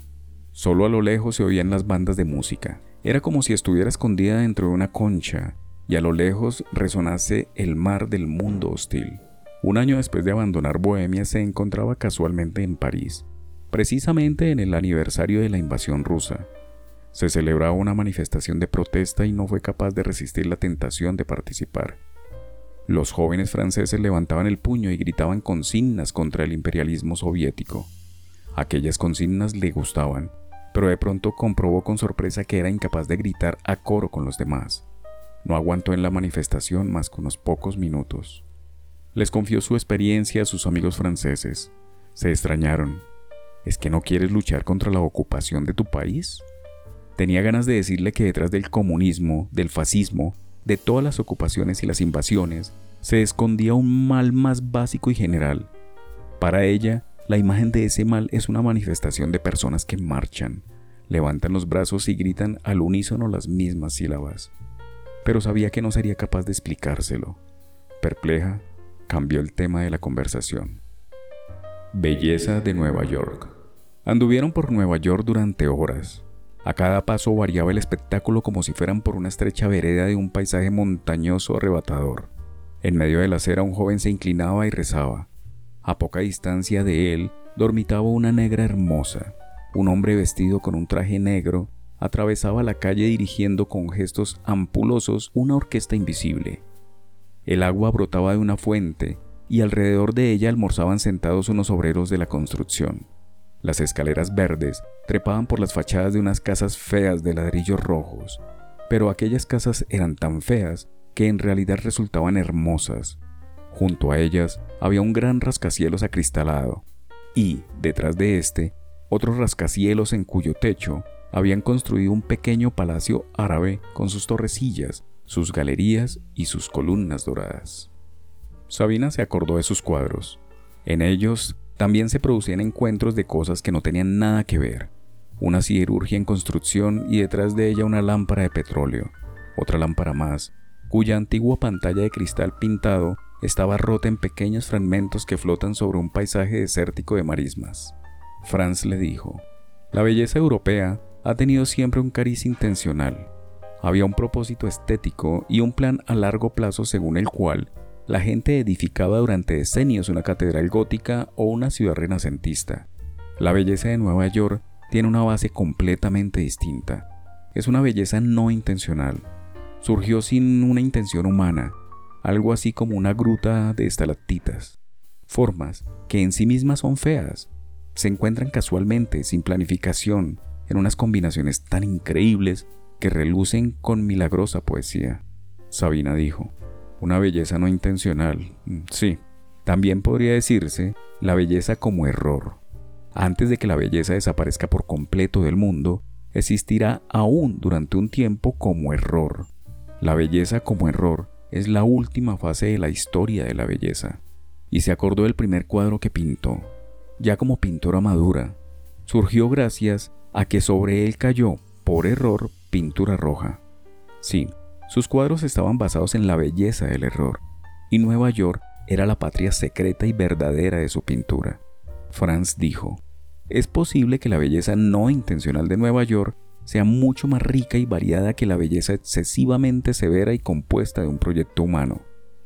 Solo a lo lejos se oían las bandas de música. Era como si estuviera escondida dentro de una concha y a lo lejos resonase el mar del mundo hostil. Un año después de abandonar Bohemia se encontraba casualmente en París, precisamente en el aniversario de la invasión rusa. Se celebraba una manifestación de protesta y no fue capaz de resistir la tentación de participar. Los jóvenes franceses levantaban el puño y gritaban consignas contra el imperialismo soviético. Aquellas consignas le gustaban, pero de pronto comprobó con sorpresa que era incapaz de gritar a coro con los demás. No aguantó en la manifestación más que unos pocos minutos. Les confió su experiencia a sus amigos franceses. Se extrañaron. ¿Es que no quieres luchar contra la ocupación de tu país? Tenía ganas de decirle que detrás del comunismo, del fascismo, de todas las ocupaciones y las invasiones, se escondía un mal más básico y general. Para ella, la imagen de ese mal es una manifestación de personas que marchan, levantan los brazos y gritan al unísono las mismas sílabas. Pero sabía que no sería capaz de explicárselo. Perpleja, cambió el tema de la conversación. Belleza de Nueva York. Anduvieron por Nueva York durante horas, a cada paso variaba el espectáculo como si fueran por una estrecha vereda de un paisaje montañoso arrebatador. En medio de la acera un joven se inclinaba y rezaba. A poca distancia de él dormitaba una negra hermosa. Un hombre vestido con un traje negro atravesaba la calle dirigiendo con gestos ampulosos una orquesta invisible. El agua brotaba de una fuente y alrededor de ella almorzaban sentados unos obreros de la construcción. Las escaleras verdes trepaban por las fachadas de unas casas feas de ladrillos rojos, pero aquellas casas eran tan feas que en realidad resultaban hermosas. Junto a ellas había un gran rascacielos acristalado, y, detrás de este, otros rascacielos en cuyo techo habían construido un pequeño palacio árabe con sus torrecillas, sus galerías y sus columnas doradas. Sabina se acordó de sus cuadros. En ellos también se producían encuentros de cosas que no tenían nada que ver. Una siderurgia en construcción y detrás de ella una lámpara de petróleo. Otra lámpara más, cuya antigua pantalla de cristal pintado estaba rota en pequeños fragmentos que flotan sobre un paisaje desértico de marismas. Franz le dijo, la belleza europea ha tenido siempre un cariz intencional. Había un propósito estético y un plan a largo plazo según el cual la gente edificaba durante decenios una catedral gótica o una ciudad renacentista. La belleza de Nueva York tiene una base completamente distinta. Es una belleza no intencional. Surgió sin una intención humana, algo así como una gruta de estalactitas. Formas que en sí mismas son feas. Se encuentran casualmente, sin planificación, en unas combinaciones tan increíbles que relucen con milagrosa poesía. Sabina dijo, una belleza no intencional. Mm, sí, también podría decirse la belleza como error. Antes de que la belleza desaparezca por completo del mundo, existirá aún durante un tiempo como error. La belleza como error es la última fase de la historia de la belleza. Y se acordó del primer cuadro que pintó. Ya como pintora madura, surgió gracias a que sobre él cayó, por error, pintura roja. Sí, sus cuadros estaban basados en la belleza del error, y Nueva York era la patria secreta y verdadera de su pintura. Franz dijo, es posible que la belleza no intencional de Nueva York sea mucho más rica y variada que la belleza excesivamente severa y compuesta de un proyecto humano,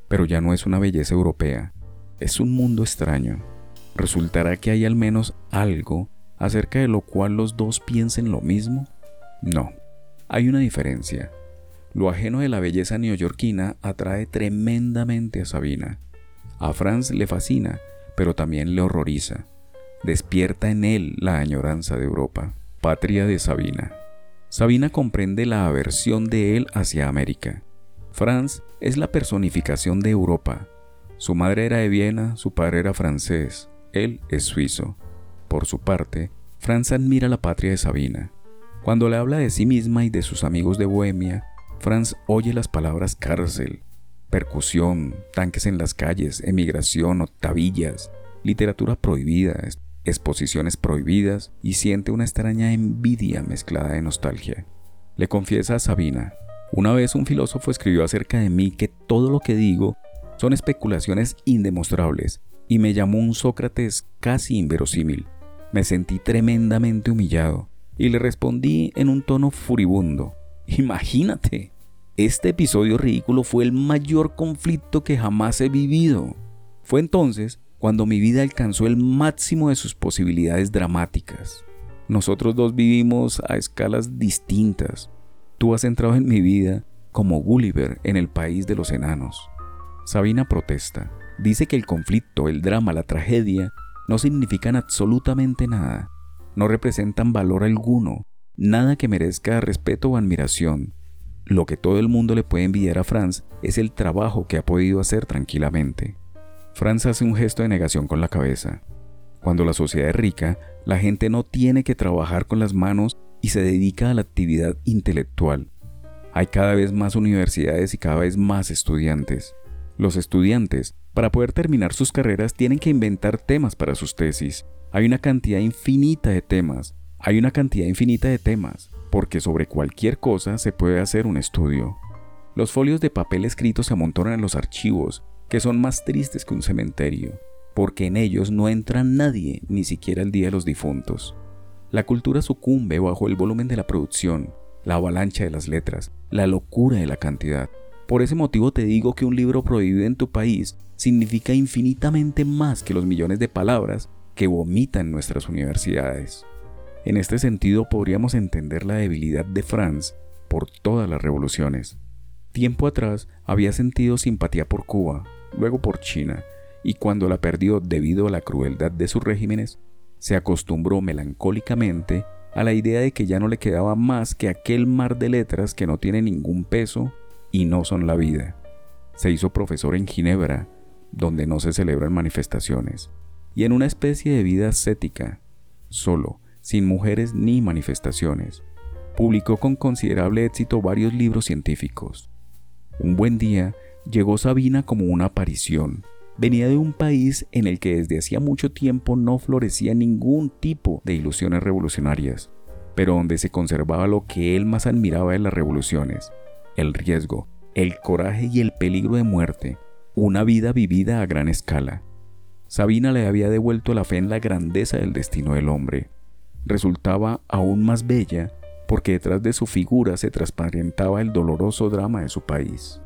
pero ya no es una belleza europea, es un mundo extraño. ¿Resultará que hay al menos algo acerca de lo cual los dos piensen lo mismo? No, hay una diferencia. Lo ajeno de la belleza neoyorquina atrae tremendamente a Sabina. A Franz le fascina, pero también le horroriza. Despierta en él la añoranza de Europa, patria de Sabina. Sabina comprende la aversión de él hacia América. Franz es la personificación de Europa. Su madre era de Viena, su padre era francés, él es suizo. Por su parte, Franz admira la patria de Sabina. Cuando le habla de sí misma y de sus amigos de Bohemia, Franz oye las palabras cárcel, percusión, tanques en las calles, emigración, octavillas, literatura prohibida, exposiciones prohibidas y siente una extraña envidia mezclada de nostalgia. Le confiesa a Sabina, una vez un filósofo escribió acerca de mí que todo lo que digo Son especulaciones indemostrables y me llamó un Sócrates casi inverosímil. Me sentí tremendamente humillado y le respondí en un tono furibundo. Imagínate, este episodio ridículo fue el mayor conflicto que jamás he vivido. Fue entonces cuando mi vida alcanzó el máximo de sus posibilidades dramáticas. Nosotros dos vivimos a escalas distintas. Tú has entrado en mi vida como Gulliver en el país de los enanos. Sabina protesta. Dice que el conflicto, el drama, la tragedia no significan absolutamente nada. No representan valor alguno, nada que merezca respeto o admiración. Lo que todo el mundo le puede envidiar a Franz es el trabajo que ha podido hacer tranquilamente. Franz hace un gesto de negación con la cabeza. Cuando la sociedad es rica, la gente no tiene que trabajar con las manos y se dedica a la actividad intelectual. Hay cada vez más universidades y cada vez más estudiantes. Los estudiantes, para poder terminar sus carreras, tienen que inventar temas para sus tesis. Hay una cantidad infinita de temas. Hay una cantidad infinita de temas, porque sobre cualquier cosa se puede hacer un estudio. Los folios de papel escritos se amontonan en los archivos, que son más tristes que un cementerio, porque en ellos no entra nadie, ni siquiera el día de los difuntos. La cultura sucumbe bajo el volumen de la producción, la avalancha de las letras, la locura de la cantidad. Por ese motivo te digo que un libro prohibido en tu país significa infinitamente más que los millones de palabras que vomitan nuestras universidades. En este sentido podríamos entender la debilidad de Franz por todas las revoluciones. Tiempo atrás había sentido simpatía por Cuba, luego por China, y cuando la perdió debido a la crueldad de sus regímenes, se acostumbró melancólicamente a la idea de que ya no le quedaba más que aquel mar de letras que no tiene ningún peso y no son la vida. Se hizo profesor en Ginebra, donde no se celebran manifestaciones, y en una especie de vida ascética, solo, sin mujeres ni manifestaciones. Publicó con considerable éxito varios libros científicos. Un buen día llegó Sabina como una aparición. Venía de un país en el que desde hacía mucho tiempo no florecía ningún tipo de ilusiones revolucionarias, pero donde se conservaba lo que él más admiraba de las revoluciones, el riesgo, el coraje y el peligro de muerte, una vida vivida a gran escala. Sabina le había devuelto la fe en la grandeza del destino del hombre. Resultaba aún más bella porque detrás de su figura se transparentaba el doloroso drama de su país.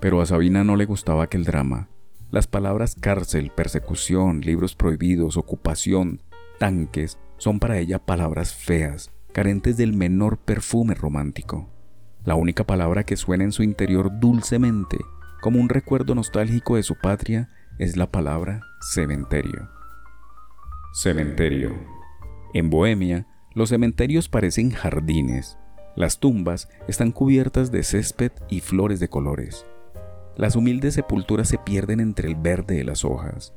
Pero a Sabina no le gustaba aquel drama. Las palabras cárcel, persecución, libros prohibidos, ocupación, tanques, son para ella palabras feas, carentes del menor perfume romántico. La única palabra que suena en su interior dulcemente, como un recuerdo nostálgico de su patria, es la palabra cementerio. Cementerio. En Bohemia, los cementerios parecen jardines. Las tumbas están cubiertas de césped y flores de colores. Las humildes sepulturas se pierden entre el verde de las hojas.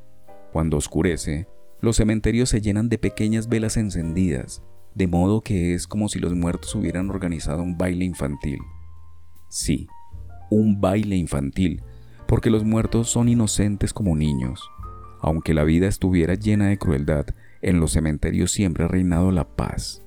Cuando oscurece, los cementerios se llenan de pequeñas velas encendidas, de modo que es como si los muertos hubieran organizado un baile infantil. Sí, un baile infantil, porque los muertos son inocentes como niños. Aunque la vida estuviera llena de crueldad, en los cementerios siempre ha reinado la paz.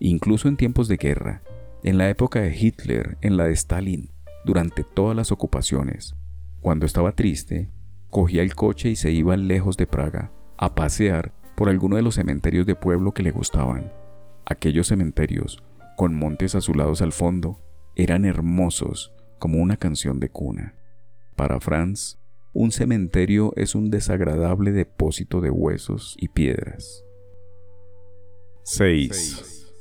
Incluso en tiempos de guerra, en la época de Hitler, en la de Stalin, durante todas las ocupaciones. Cuando estaba triste, cogía el coche y se iba lejos de Praga a pasear por alguno de los cementerios de pueblo que le gustaban. Aquellos cementerios, con montes azulados al fondo, eran hermosos como una canción de cuna. Para Franz, un cementerio es un desagradable depósito de huesos y piedras. 6.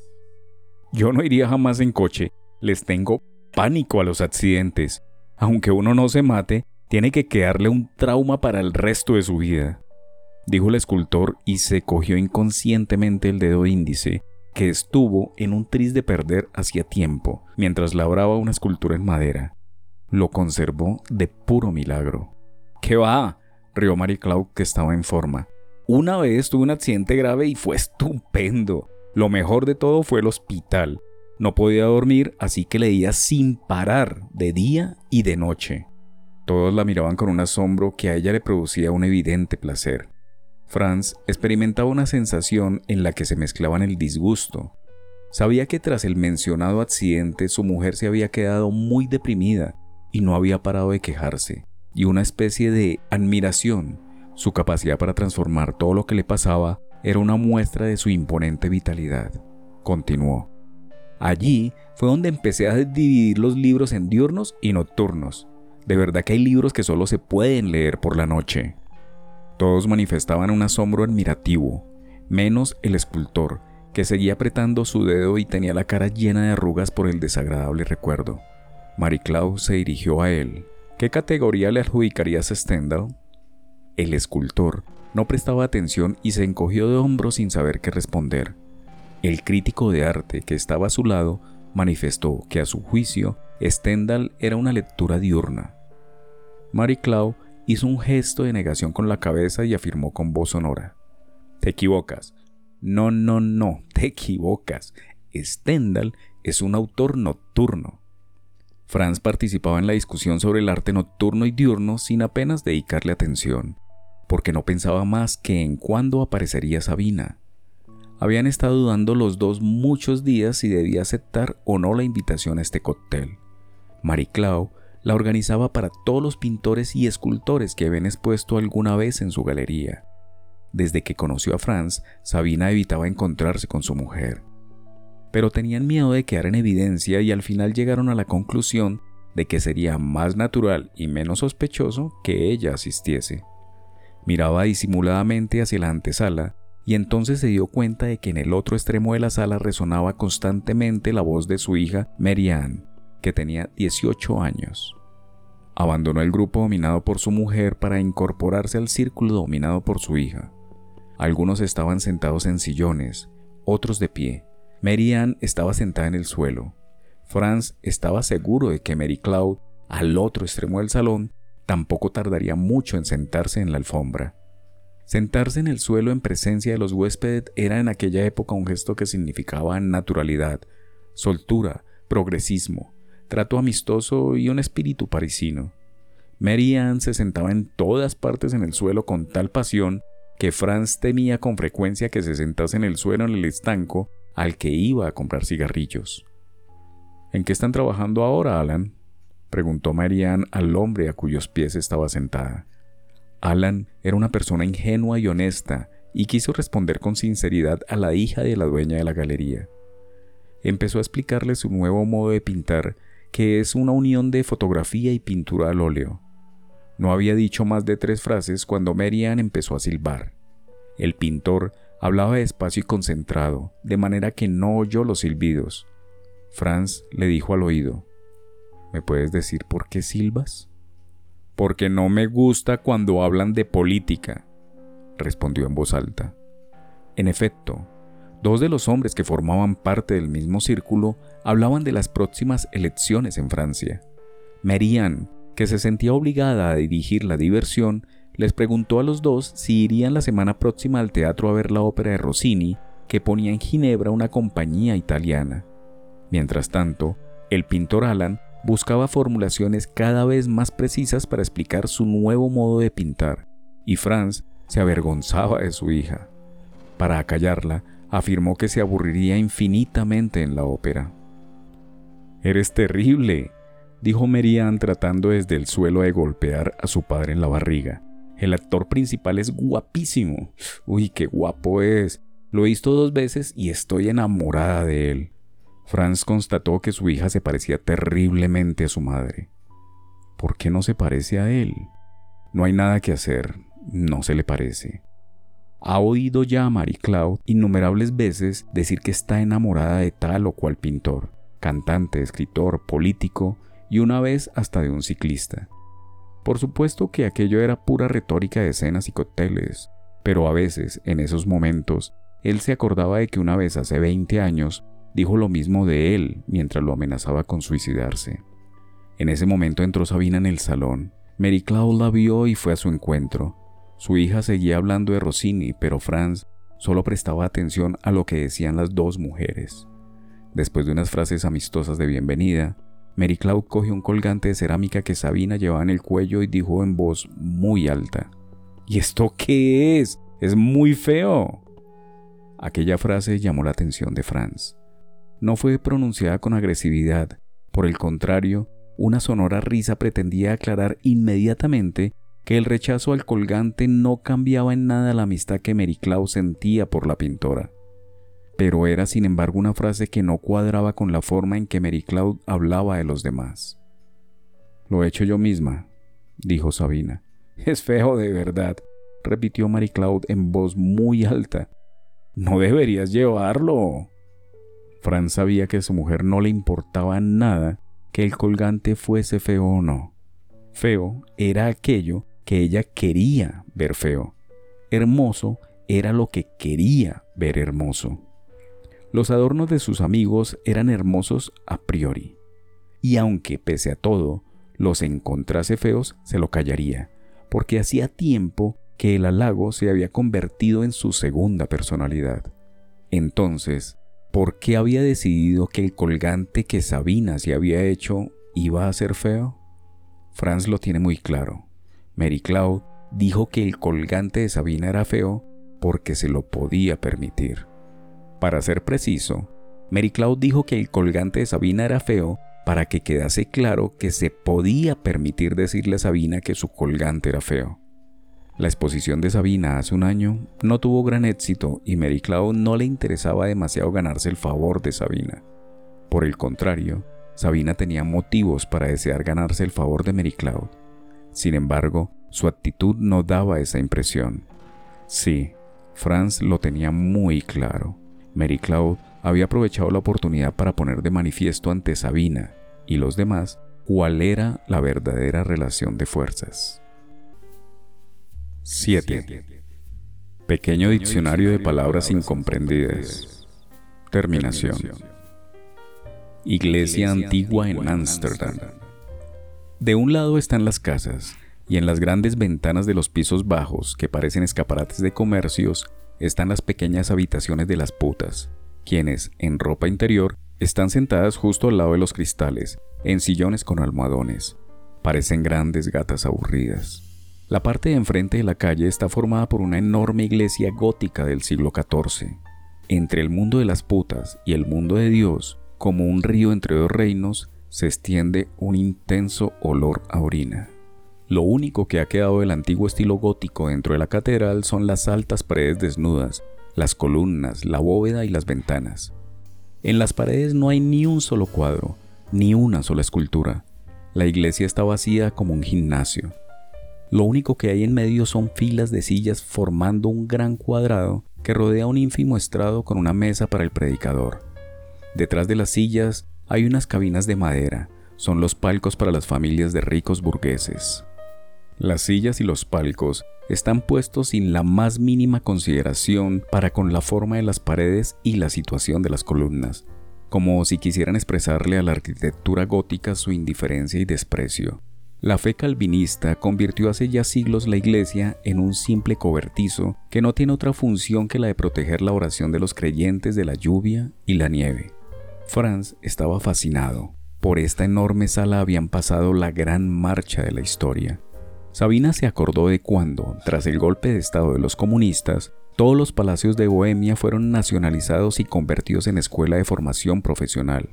Yo no iría jamás en coche. Les tengo pánico a los accidentes. Aunque uno no se mate, tiene que quedarle un trauma para el resto de su vida, dijo el escultor y se cogió inconscientemente el dedo índice, que estuvo en un tris de perder hacía tiempo, mientras labraba una escultura en madera. Lo conservó de puro milagro. ¿Qué va? rió Marie Claude, que estaba en forma. Una vez tuve un accidente grave y fue estupendo. Lo mejor de todo fue el hospital. No podía dormir, así que leía sin parar, de día y de noche. Todos la miraban con un asombro que a ella le producía un evidente placer. Franz experimentaba una sensación en la que se mezclaban el disgusto. Sabía que tras el mencionado accidente su mujer se había quedado muy deprimida y no había parado de quejarse. y una especie de admiración. Su capacidad para transformar todo lo que le pasaba era una muestra de su imponente vitalidad. Continuó. Allí fue donde empecé a dividir los libros en diurnos y nocturnos. De verdad que hay libros que solo se pueden leer por la noche. Todos manifestaban un asombro admirativo, menos el escultor, que seguía apretando su dedo y tenía la cara llena de arrugas por el desagradable recuerdo. Mariclau se dirigió a él. ¿Qué categoría le adjudicarías a Stendhal? El escultor no prestaba atención y se encogió de hombros sin saber qué responder. El crítico de arte que estaba a su lado manifestó que a su juicio Stendhal era una lectura diurna. Mariclau hizo un gesto de negación con la cabeza y afirmó con voz sonora. Te equivocas. No, no, no, te equivocas. Stendhal es un autor nocturno. Franz participaba en la discusión sobre el arte nocturno y diurno sin apenas dedicarle atención, porque no pensaba más que en cuándo aparecería Sabina. Habían estado dudando los dos muchos días si debía aceptar o no la invitación a este cóctel. Marie Clau la organizaba para todos los pintores y escultores que habían expuesto alguna vez en su galería. Desde que conoció a Franz, Sabina evitaba encontrarse con su mujer. Pero tenían miedo de quedar en evidencia y al final llegaron a la conclusión de que sería más natural y menos sospechoso que ella asistiese. Miraba disimuladamente hacia la antesala y entonces se dio cuenta de que en el otro extremo de la sala resonaba constantemente la voz de su hija Marianne, que tenía 18 años. Abandonó el grupo dominado por su mujer para incorporarse al círculo dominado por su hija. Algunos estaban sentados en sillones, otros de pie. Mary estaba sentada en el suelo. Franz estaba seguro de que Mary Cloud, al otro extremo del salón, tampoco tardaría mucho en sentarse en la alfombra. Sentarse en el suelo en presencia de los huéspedes era en aquella época un gesto que significaba naturalidad, soltura, progresismo, trato amistoso y un espíritu parisino. Mary Ann se sentaba en todas partes en el suelo con tal pasión que Franz temía con frecuencia que se sentase en el suelo en el estanco al que iba a comprar cigarrillos. ¿En qué están trabajando ahora, Alan? preguntó Marianne al hombre a cuyos pies estaba sentada. Alan era una persona ingenua y honesta y quiso responder con sinceridad a la hija de la dueña de la galería. Empezó a explicarle su nuevo modo de pintar que es una unión de fotografía y pintura al óleo. No había dicho más de tres frases cuando Marianne empezó a silbar. El pintor hablaba despacio y concentrado, de manera que no oyó los silbidos. Franz le dijo al oído, ¿Me puedes decir por qué silbas? Porque no me gusta cuando hablan de política, respondió en voz alta. En efecto, Dos de los hombres que formaban parte del mismo círculo hablaban de las próximas elecciones en Francia. Marianne, que se sentía obligada a dirigir la diversión, les preguntó a los dos si irían la semana próxima al teatro a ver la ópera de Rossini, que ponía en Ginebra una compañía italiana. Mientras tanto, el pintor Alan buscaba formulaciones cada vez más precisas para explicar su nuevo modo de pintar, y Franz se avergonzaba de su hija. Para acallarla, afirmó que se aburriría infinitamente en la ópera. Eres terrible, dijo Merian tratando desde el suelo de golpear a su padre en la barriga. El actor principal es guapísimo. Uy, qué guapo es. Lo he visto dos veces y estoy enamorada de él. Franz constató que su hija se parecía terriblemente a su madre. ¿Por qué no se parece a él? No hay nada que hacer, no se le parece. Ha oído ya a Marie Claude innumerables veces decir que está enamorada de tal o cual pintor, cantante, escritor, político y una vez hasta de un ciclista. Por supuesto que aquello era pura retórica de escenas y cócteles, pero a veces, en esos momentos, él se acordaba de que una vez hace 20 años dijo lo mismo de él mientras lo amenazaba con suicidarse. En ese momento entró Sabina en el salón. Mary Claude la vio y fue a su encuentro. Su hija seguía hablando de Rossini, pero Franz solo prestaba atención a lo que decían las dos mujeres. Después de unas frases amistosas de bienvenida, Mary Cloud cogió un colgante de cerámica que Sabina llevaba en el cuello y dijo en voz muy alta: ¿Y esto qué es? Es muy feo. Aquella frase llamó la atención de Franz. No fue pronunciada con agresividad, por el contrario, una sonora risa pretendía aclarar inmediatamente que el rechazo al colgante no cambiaba en nada la amistad que Mary Cloud sentía por la pintora. Pero era sin embargo una frase que no cuadraba con la forma en que Mary Cloud hablaba de los demás. Lo he hecho yo misma, dijo Sabina. Es feo de verdad, repitió Mary Cloud en voz muy alta. No deberías llevarlo. Fran sabía que a su mujer no le importaba nada que el colgante fuese feo o no. Feo era aquello que ella quería ver feo. Hermoso era lo que quería ver hermoso. Los adornos de sus amigos eran hermosos a priori. Y aunque pese a todo los encontrase feos, se lo callaría, porque hacía tiempo que el halago se había convertido en su segunda personalidad. Entonces, ¿por qué había decidido que el colgante que Sabina se había hecho iba a ser feo? Franz lo tiene muy claro. Mary Cloud dijo que el colgante de Sabina era feo porque se lo podía permitir. Para ser preciso, Mary Cloud dijo que el colgante de Sabina era feo para que quedase claro que se podía permitir decirle a Sabina que su colgante era feo. La exposición de Sabina hace un año no tuvo gran éxito y Mary Cloud no le interesaba demasiado ganarse el favor de Sabina. Por el contrario, Sabina tenía motivos para desear ganarse el favor de Mary Cloud. Sin embargo, su actitud no daba esa impresión. Sí, Franz lo tenía muy claro. Mary Cloud había aprovechado la oportunidad para poner de manifiesto ante Sabina y los demás cuál era la verdadera relación de fuerzas. 7. Pequeño diccionario de palabras incomprendidas. Terminación. Iglesia antigua en Ámsterdam. De un lado están las casas, y en las grandes ventanas de los pisos bajos, que parecen escaparates de comercios, están las pequeñas habitaciones de las putas, quienes, en ropa interior, están sentadas justo al lado de los cristales, en sillones con almohadones. Parecen grandes gatas aburridas. La parte de enfrente de la calle está formada por una enorme iglesia gótica del siglo XIV. Entre el mundo de las putas y el mundo de Dios, como un río entre dos reinos, se extiende un intenso olor a orina. Lo único que ha quedado del antiguo estilo gótico dentro de la catedral son las altas paredes desnudas, las columnas, la bóveda y las ventanas. En las paredes no hay ni un solo cuadro, ni una sola escultura. La iglesia está vacía como un gimnasio. Lo único que hay en medio son filas de sillas formando un gran cuadrado que rodea un ínfimo estrado con una mesa para el predicador. Detrás de las sillas hay unas cabinas de madera, son los palcos para las familias de ricos burgueses. Las sillas y los palcos están puestos sin la más mínima consideración para con la forma de las paredes y la situación de las columnas, como si quisieran expresarle a la arquitectura gótica su indiferencia y desprecio. La fe calvinista convirtió hace ya siglos la iglesia en un simple cobertizo que no tiene otra función que la de proteger la oración de los creyentes de la lluvia y la nieve. Franz estaba fascinado. Por esta enorme sala habían pasado la gran marcha de la historia. Sabina se acordó de cuando, tras el golpe de Estado de los comunistas, todos los palacios de Bohemia fueron nacionalizados y convertidos en escuela de formación profesional,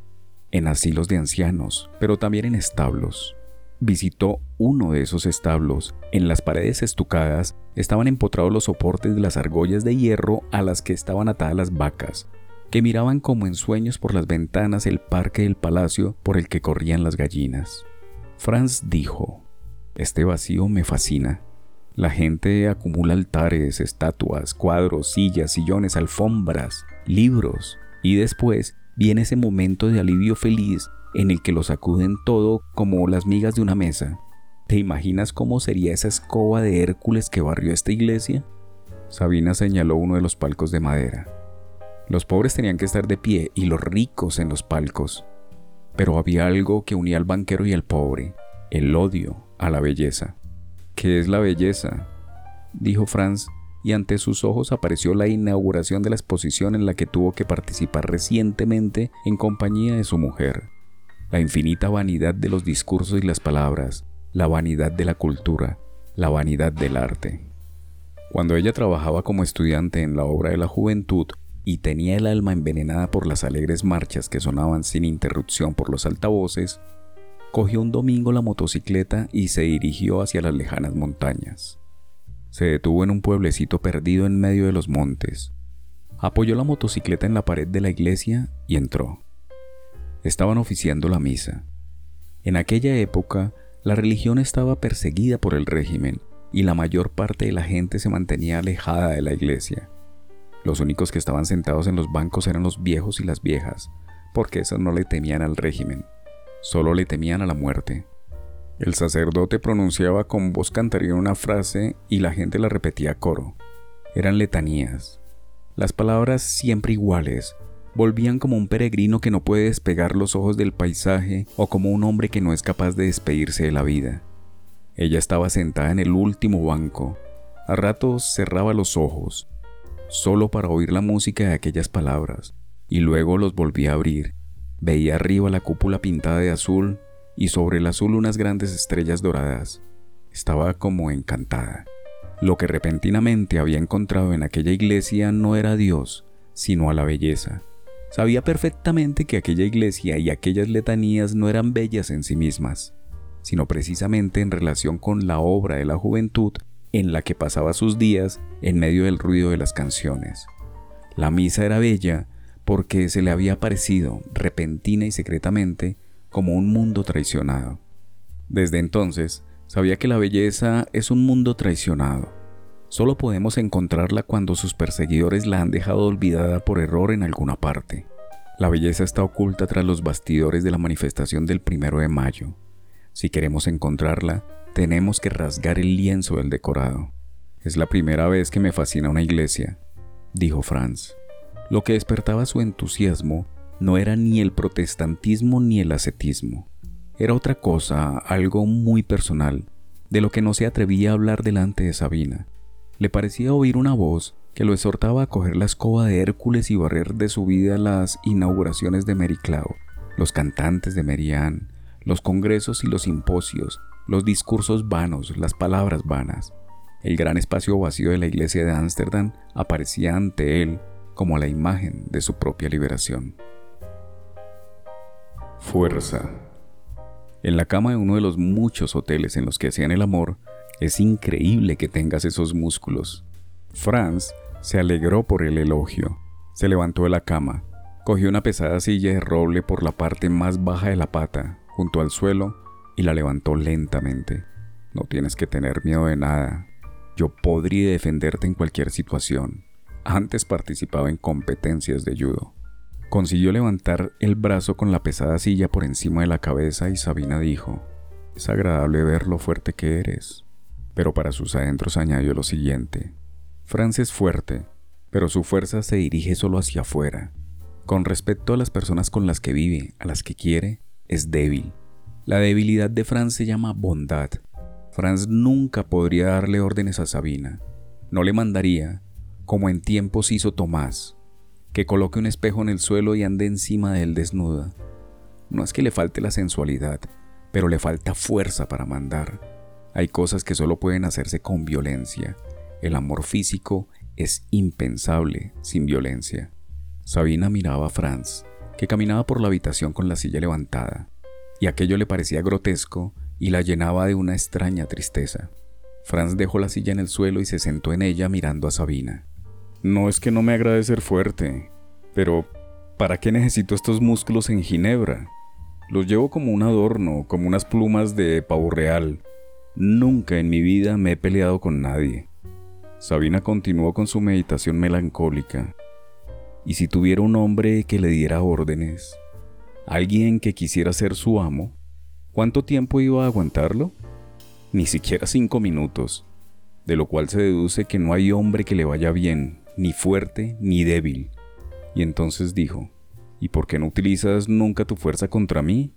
en asilos de ancianos, pero también en establos. Visitó uno de esos establos. En las paredes estucadas estaban empotrados los soportes de las argollas de hierro a las que estaban atadas las vacas, que miraban como en sueños por las ventanas el parque del palacio por el que corrían las gallinas. Franz dijo, Este vacío me fascina. La gente acumula altares, estatuas, cuadros, sillas, sillones, alfombras, libros, y después viene ese momento de alivio feliz en el que lo sacuden todo como las migas de una mesa. ¿Te imaginas cómo sería esa escoba de Hércules que barrió esta iglesia? Sabina señaló uno de los palcos de madera. Los pobres tenían que estar de pie y los ricos en los palcos. Pero había algo que unía al banquero y al pobre, el odio a la belleza. ¿Qué es la belleza? dijo Franz, y ante sus ojos apareció la inauguración de la exposición en la que tuvo que participar recientemente en compañía de su mujer. La infinita vanidad de los discursos y las palabras, la vanidad de la cultura, la vanidad del arte. Cuando ella trabajaba como estudiante en la obra de la juventud, y tenía el alma envenenada por las alegres marchas que sonaban sin interrupción por los altavoces, cogió un domingo la motocicleta y se dirigió hacia las lejanas montañas. Se detuvo en un pueblecito perdido en medio de los montes. Apoyó la motocicleta en la pared de la iglesia y entró. Estaban oficiando la misa. En aquella época, la religión estaba perseguida por el régimen y la mayor parte de la gente se mantenía alejada de la iglesia. Los únicos que estaban sentados en los bancos eran los viejos y las viejas, porque esos no le temían al régimen, solo le temían a la muerte. El sacerdote pronunciaba con voz cantaría una frase y la gente la repetía a coro. Eran letanías. Las palabras siempre iguales, volvían como un peregrino que no puede despegar los ojos del paisaje o como un hombre que no es capaz de despedirse de la vida. Ella estaba sentada en el último banco. A ratos cerraba los ojos, solo para oír la música de aquellas palabras, y luego los volvía a abrir. Veía arriba la cúpula pintada de azul y sobre el azul unas grandes estrellas doradas. Estaba como encantada. Lo que repentinamente había encontrado en aquella iglesia no era Dios, sino a la belleza. Sabía perfectamente que aquella iglesia y aquellas letanías no eran bellas en sí mismas, sino precisamente en relación con la obra de la juventud en la que pasaba sus días en medio del ruido de las canciones. La misa era bella porque se le había parecido, repentina y secretamente, como un mundo traicionado. Desde entonces, sabía que la belleza es un mundo traicionado. Solo podemos encontrarla cuando sus perseguidores la han dejado olvidada por error en alguna parte. La belleza está oculta tras los bastidores de la manifestación del primero de mayo. Si queremos encontrarla, tenemos que rasgar el lienzo del decorado. Es la primera vez que me fascina una iglesia, dijo Franz. Lo que despertaba su entusiasmo no era ni el protestantismo ni el ascetismo. Era otra cosa, algo muy personal, de lo que no se atrevía a hablar delante de Sabina. Le parecía oír una voz que lo exhortaba a coger la escoba de Hércules y barrer de su vida las inauguraciones de Mary los cantantes de Merian, los congresos y los simposios, los discursos vanos, las palabras vanas. El gran espacio vacío de la iglesia de Ámsterdam aparecía ante él como la imagen de su propia liberación. Fuerza. En la cama de uno de los muchos hoteles en los que hacían el amor, es increíble que tengas esos músculos. Franz se alegró por el elogio. Se levantó de la cama, cogió una pesada silla de roble por la parte más baja de la pata, junto al suelo, y la levantó lentamente. No tienes que tener miedo de nada. Yo podría defenderte en cualquier situación. Antes participaba en competencias de judo. Consiguió levantar el brazo con la pesada silla por encima de la cabeza y Sabina dijo, es agradable ver lo fuerte que eres. Pero para sus adentros añadió lo siguiente, Franz es fuerte, pero su fuerza se dirige solo hacia afuera. Con respecto a las personas con las que vive, a las que quiere, es débil. La debilidad de Franz se llama bondad. Franz nunca podría darle órdenes a Sabina. No le mandaría, como en tiempos hizo Tomás, que coloque un espejo en el suelo y ande encima de él desnuda. No es que le falte la sensualidad, pero le falta fuerza para mandar. Hay cosas que solo pueden hacerse con violencia. El amor físico es impensable sin violencia. Sabina miraba a Franz, que caminaba por la habitación con la silla levantada, y aquello le parecía grotesco y la llenaba de una extraña tristeza. Franz dejó la silla en el suelo y se sentó en ella mirando a Sabina. No es que no me agrade ser fuerte, pero ¿para qué necesito estos músculos en Ginebra? Los llevo como un adorno, como unas plumas de pavo real. Nunca en mi vida me he peleado con nadie. Sabina continuó con su meditación melancólica. ¿Y si tuviera un hombre que le diera órdenes? ¿Alguien que quisiera ser su amo? ¿Cuánto tiempo iba a aguantarlo? Ni siquiera cinco minutos, de lo cual se deduce que no hay hombre que le vaya bien, ni fuerte ni débil. Y entonces dijo, ¿y por qué no utilizas nunca tu fuerza contra mí?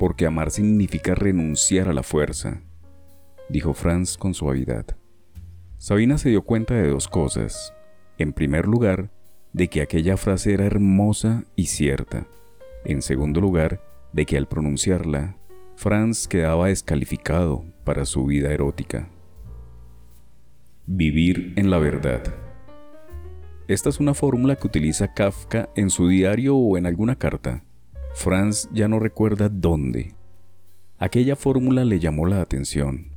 Porque amar significa renunciar a la fuerza, dijo Franz con suavidad. Sabina se dio cuenta de dos cosas. En primer lugar, de que aquella frase era hermosa y cierta. En segundo lugar, de que al pronunciarla, Franz quedaba descalificado para su vida erótica. Vivir en la verdad. Esta es una fórmula que utiliza Kafka en su diario o en alguna carta. Franz ya no recuerda dónde, Aquella fórmula le llamó la atención.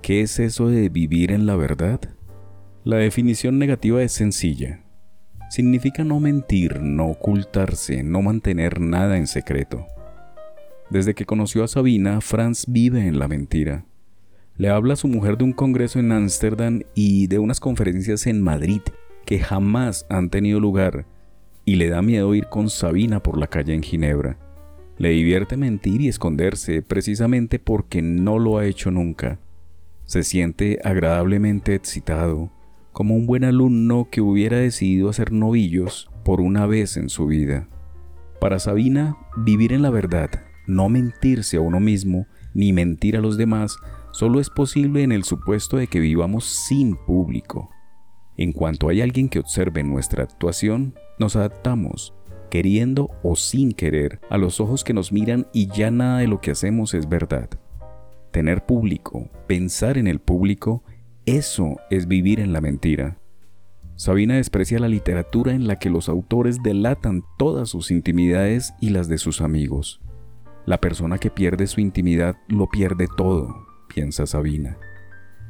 ¿Qué es eso de vivir en la verdad? La definición negativa es sencilla. Significa no mentir, no ocultarse, no mantener nada en secreto. Desde que conoció a Sabina, Franz vive en la mentira. Le habla a su mujer de un congreso en Ámsterdam y de unas conferencias en Madrid que jamás han tenido lugar y le da miedo ir con Sabina por la calle en Ginebra. Le divierte mentir y esconderse precisamente porque no lo ha hecho nunca. Se siente agradablemente excitado, como un buen alumno que hubiera decidido hacer novillos por una vez en su vida. Para Sabina, vivir en la verdad, no mentirse a uno mismo, ni mentir a los demás, solo es posible en el supuesto de que vivamos sin público. En cuanto hay alguien que observe nuestra actuación, nos adaptamos, queriendo o sin querer, a los ojos que nos miran y ya nada de lo que hacemos es verdad. Tener público, pensar en el público, eso es vivir en la mentira. Sabina desprecia la literatura en la que los autores delatan todas sus intimidades y las de sus amigos. La persona que pierde su intimidad lo pierde todo, piensa Sabina.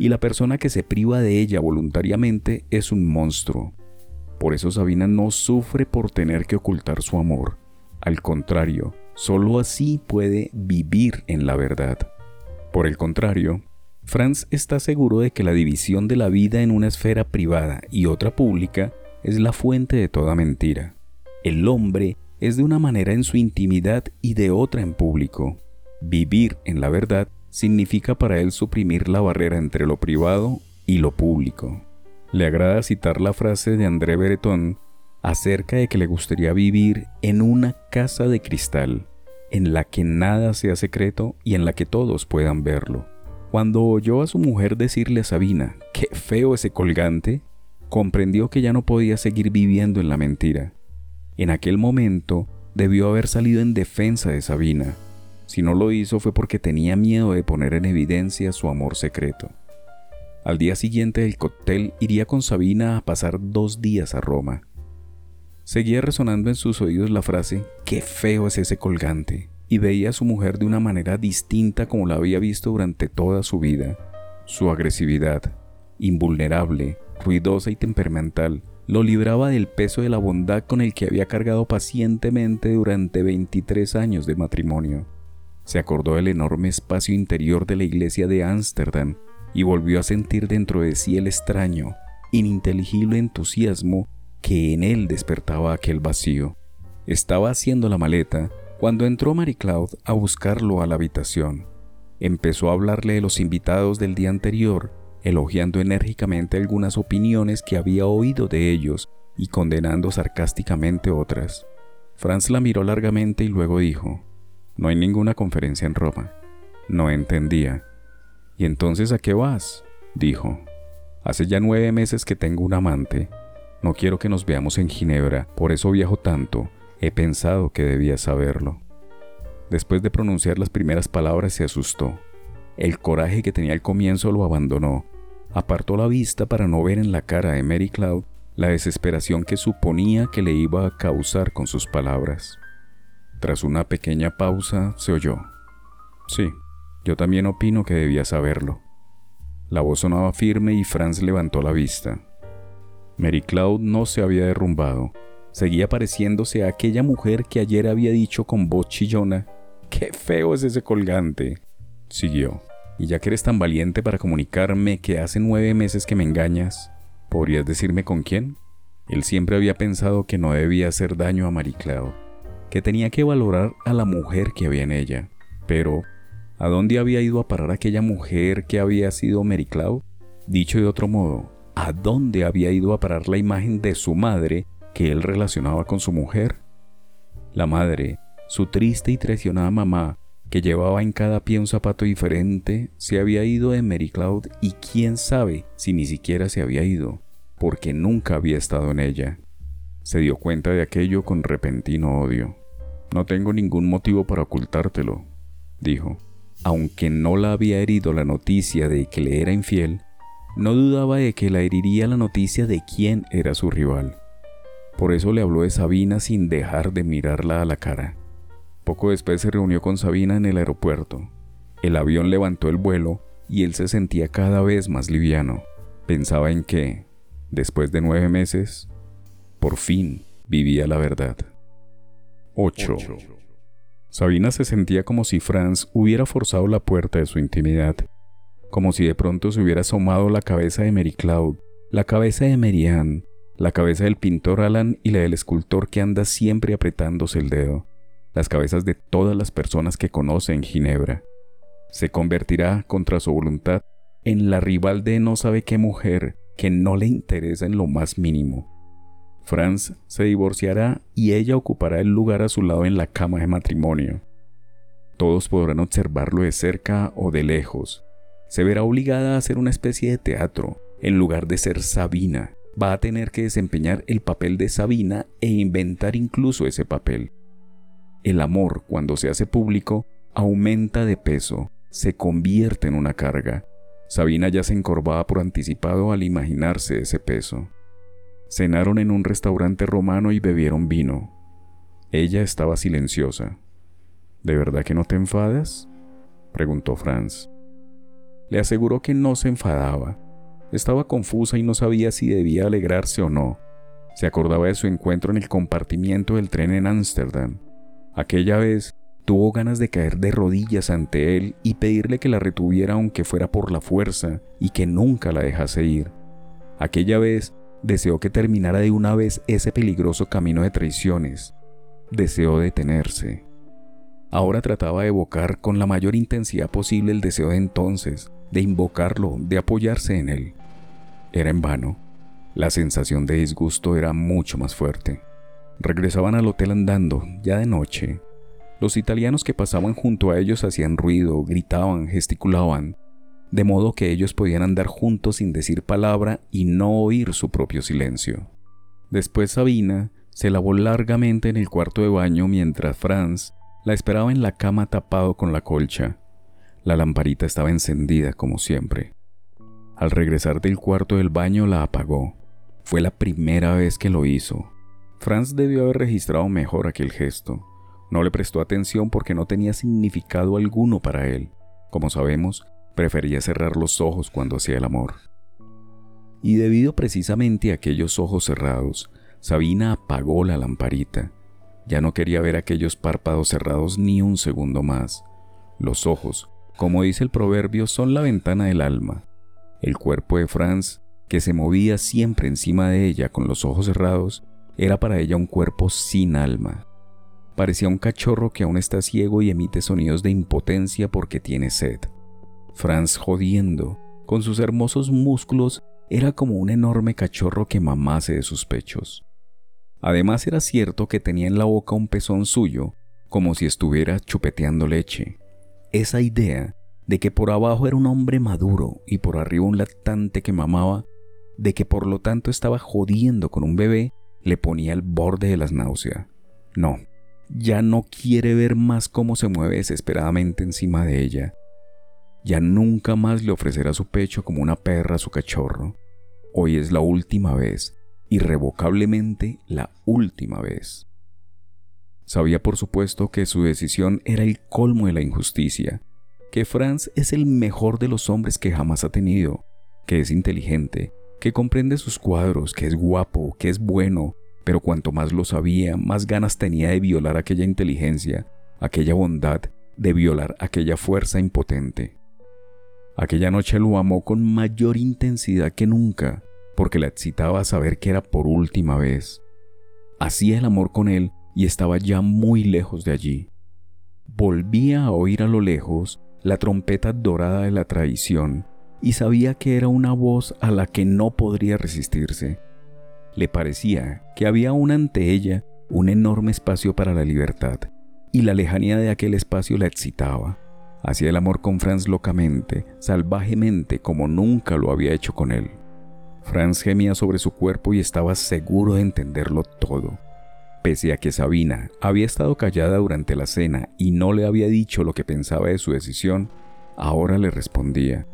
Y la persona que se priva de ella voluntariamente es un monstruo, por eso Sabina no sufre por tener que ocultar su amor. Al contrario, solo así puede vivir en la verdad. Por el contrario, Franz está seguro de que la división de la vida en una esfera privada y otra pública es la fuente de toda mentira. El hombre es de una manera en su intimidad y de otra en público. Vivir en la verdad significa para él suprimir la barrera entre lo privado y lo público. Le agrada citar la frase de André Breton acerca de que le gustaría vivir en una casa de cristal, en la que nada sea secreto y en la que todos puedan verlo. Cuando oyó a su mujer decirle a Sabina, qué feo ese colgante, comprendió que ya no podía seguir viviendo en la mentira. En aquel momento debió haber salido en defensa de Sabina. Si no lo hizo fue porque tenía miedo de poner en evidencia su amor secreto. Al día siguiente del cóctel iría con Sabina a pasar dos días a Roma. Seguía resonando en sus oídos la frase, qué feo es ese colgante, y veía a su mujer de una manera distinta como la había visto durante toda su vida. Su agresividad, invulnerable, ruidosa y temperamental, lo libraba del peso de la bondad con el que había cargado pacientemente durante 23 años de matrimonio. Se acordó del enorme espacio interior de la iglesia de Ámsterdam y volvió a sentir dentro de sí el extraño, ininteligible entusiasmo que en él despertaba aquel vacío. Estaba haciendo la maleta cuando entró Mary Cloud a buscarlo a la habitación. Empezó a hablarle de los invitados del día anterior, elogiando enérgicamente algunas opiniones que había oído de ellos y condenando sarcásticamente otras. Franz la miró largamente y luego dijo, No hay ninguna conferencia en Roma. No entendía. ¿Y entonces a qué vas? dijo. Hace ya nueve meses que tengo un amante. No quiero que nos veamos en Ginebra, por eso viajo tanto. He pensado que debía saberlo. Después de pronunciar las primeras palabras se asustó. El coraje que tenía al comienzo lo abandonó. Apartó la vista para no ver en la cara de Mary Cloud la desesperación que suponía que le iba a causar con sus palabras. Tras una pequeña pausa se oyó. Sí, yo también opino que debía saberlo. La voz sonaba firme y Franz levantó la vista. Mary Cloud no se había derrumbado. Seguía pareciéndose a aquella mujer que ayer había dicho con voz chillona, ¡Qué feo es ese colgante! Siguió. Y ya que eres tan valiente para comunicarme que hace nueve meses que me engañas, ¿podrías decirme con quién? Él siempre había pensado que no debía hacer daño a Mary Cloud, que tenía que valorar a la mujer que había en ella. Pero, ¿A dónde había ido a parar aquella mujer que había sido Mary Cloud? Dicho de otro modo, ¿a dónde había ido a parar la imagen de su madre que él relacionaba con su mujer? La madre, su triste y traicionada mamá, que llevaba en cada pie un zapato diferente, se había ido de Mary Cloud y quién sabe si ni siquiera se había ido, porque nunca había estado en ella. Se dio cuenta de aquello con repentino odio. No tengo ningún motivo para ocultártelo, dijo aunque no la había herido la noticia de que le era infiel, no dudaba de que la heriría la noticia de quién era su rival. Por eso le habló de Sabina sin dejar de mirarla a la cara. Poco después se reunió con Sabina en el aeropuerto. El avión levantó el vuelo y él se sentía cada vez más liviano. Pensaba en que, después de nueve meses, por fin vivía la verdad. 8. Sabina se sentía como si Franz hubiera forzado la puerta de su intimidad, como si de pronto se hubiera asomado la cabeza de Mary Cloud, la cabeza de Marianne, la cabeza del pintor Alan y la del escultor que anda siempre apretándose el dedo, las cabezas de todas las personas que conoce en Ginebra. Se convertirá, contra su voluntad, en la rival de no sabe qué mujer que no le interesa en lo más mínimo. Franz se divorciará y ella ocupará el lugar a su lado en la cama de matrimonio. Todos podrán observarlo de cerca o de lejos. Se verá obligada a hacer una especie de teatro. En lugar de ser Sabina, va a tener que desempeñar el papel de Sabina e inventar incluso ese papel. El amor, cuando se hace público, aumenta de peso, se convierte en una carga. Sabina ya se encorvaba por anticipado al imaginarse ese peso. Cenaron en un restaurante romano y bebieron vino. Ella estaba silenciosa. ¿De verdad que no te enfadas? preguntó Franz. Le aseguró que no se enfadaba. Estaba confusa y no sabía si debía alegrarse o no. Se acordaba de su encuentro en el compartimiento del tren en Ámsterdam. Aquella vez tuvo ganas de caer de rodillas ante él y pedirle que la retuviera aunque fuera por la fuerza y que nunca la dejase ir. Aquella vez deseó que terminara de una vez ese peligroso camino de traiciones. Deseó detenerse. Ahora trataba de evocar con la mayor intensidad posible el deseo de entonces, de invocarlo, de apoyarse en él. Era en vano. La sensación de disgusto era mucho más fuerte. Regresaban al hotel andando, ya de noche, los italianos que pasaban junto a ellos hacían ruido, gritaban, gesticulaban, de modo que ellos podían andar juntos sin decir palabra y no oír su propio silencio. Después Sabina se lavó largamente en el cuarto de baño mientras Franz la esperaba en la cama tapado con la colcha. La lamparita estaba encendida como siempre. Al regresar del cuarto del baño la apagó. Fue la primera vez que lo hizo. Franz debió haber registrado mejor aquel gesto. No le prestó atención porque no tenía significado alguno para él. Como sabemos, prefería cerrar los ojos cuando hacía el amor. Y debido precisamente a aquellos ojos cerrados, Sabina apagó la lamparita. Ya no quería ver aquellos párpados cerrados ni un segundo más. Los ojos, como dice el proverbio, son la ventana del alma. El cuerpo de Franz, que se movía siempre encima de ella con los ojos cerrados, era para ella un cuerpo sin alma. Parecía un cachorro que aún está ciego y emite sonidos de impotencia porque tiene sed. Franz jodiendo, con sus hermosos músculos, era como un enorme cachorro que mamase de sus pechos. Además era cierto que tenía en la boca un pezón suyo, como si estuviera chupeteando leche. Esa idea de que por abajo era un hombre maduro y por arriba un lactante que mamaba, de que por lo tanto estaba jodiendo con un bebé, le ponía al borde de las náuseas. No, ya no quiere ver más cómo se mueve desesperadamente encima de ella. Ya nunca más le ofrecerá su pecho como una perra a su cachorro. Hoy es la última vez, irrevocablemente la última vez. Sabía por supuesto que su decisión era el colmo de la injusticia, que Franz es el mejor de los hombres que jamás ha tenido, que es inteligente, que comprende sus cuadros, que es guapo, que es bueno, pero cuanto más lo sabía, más ganas tenía de violar aquella inteligencia, aquella bondad, de violar aquella fuerza impotente. Aquella noche lo amó con mayor intensidad que nunca, porque la excitaba saber que era por última vez. Hacía el amor con él y estaba ya muy lejos de allí. Volvía a oír a lo lejos la trompeta dorada de la traición y sabía que era una voz a la que no podría resistirse le parecía que había aún ante ella un enorme espacio para la libertad, y la lejanía de aquel espacio la excitaba. Hacía el amor con Franz locamente, salvajemente, como nunca lo había hecho con él. Franz gemía sobre su cuerpo y estaba seguro de entenderlo todo. Pese a que Sabina había estado callada durante la cena y no le había dicho lo que pensaba de su decisión, ahora le respondía,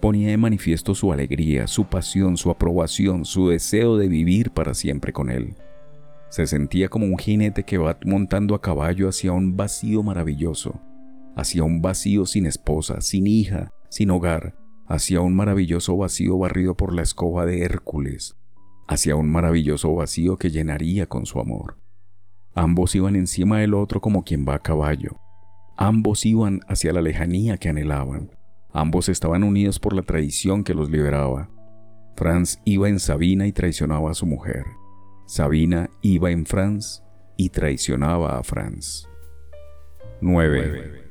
ponía de manifiesto su alegría, su pasión, su aprobación, su deseo de vivir para siempre con él. Se sentía como un jinete que va montando a caballo hacia un vacío maravilloso, hacia un vacío sin esposa, sin hija, sin hogar, hacia un maravilloso vacío barrido por la escoba de Hércules, hacia un maravilloso vacío que llenaría con su amor. Ambos iban encima del otro como quien va a caballo. Ambos iban hacia la lejanía que anhelaban. Ambos estaban unidos por la tradición que los liberaba. Franz iba en Sabina y traicionaba a su mujer. Sabina iba en Franz y traicionaba a Franz. 9.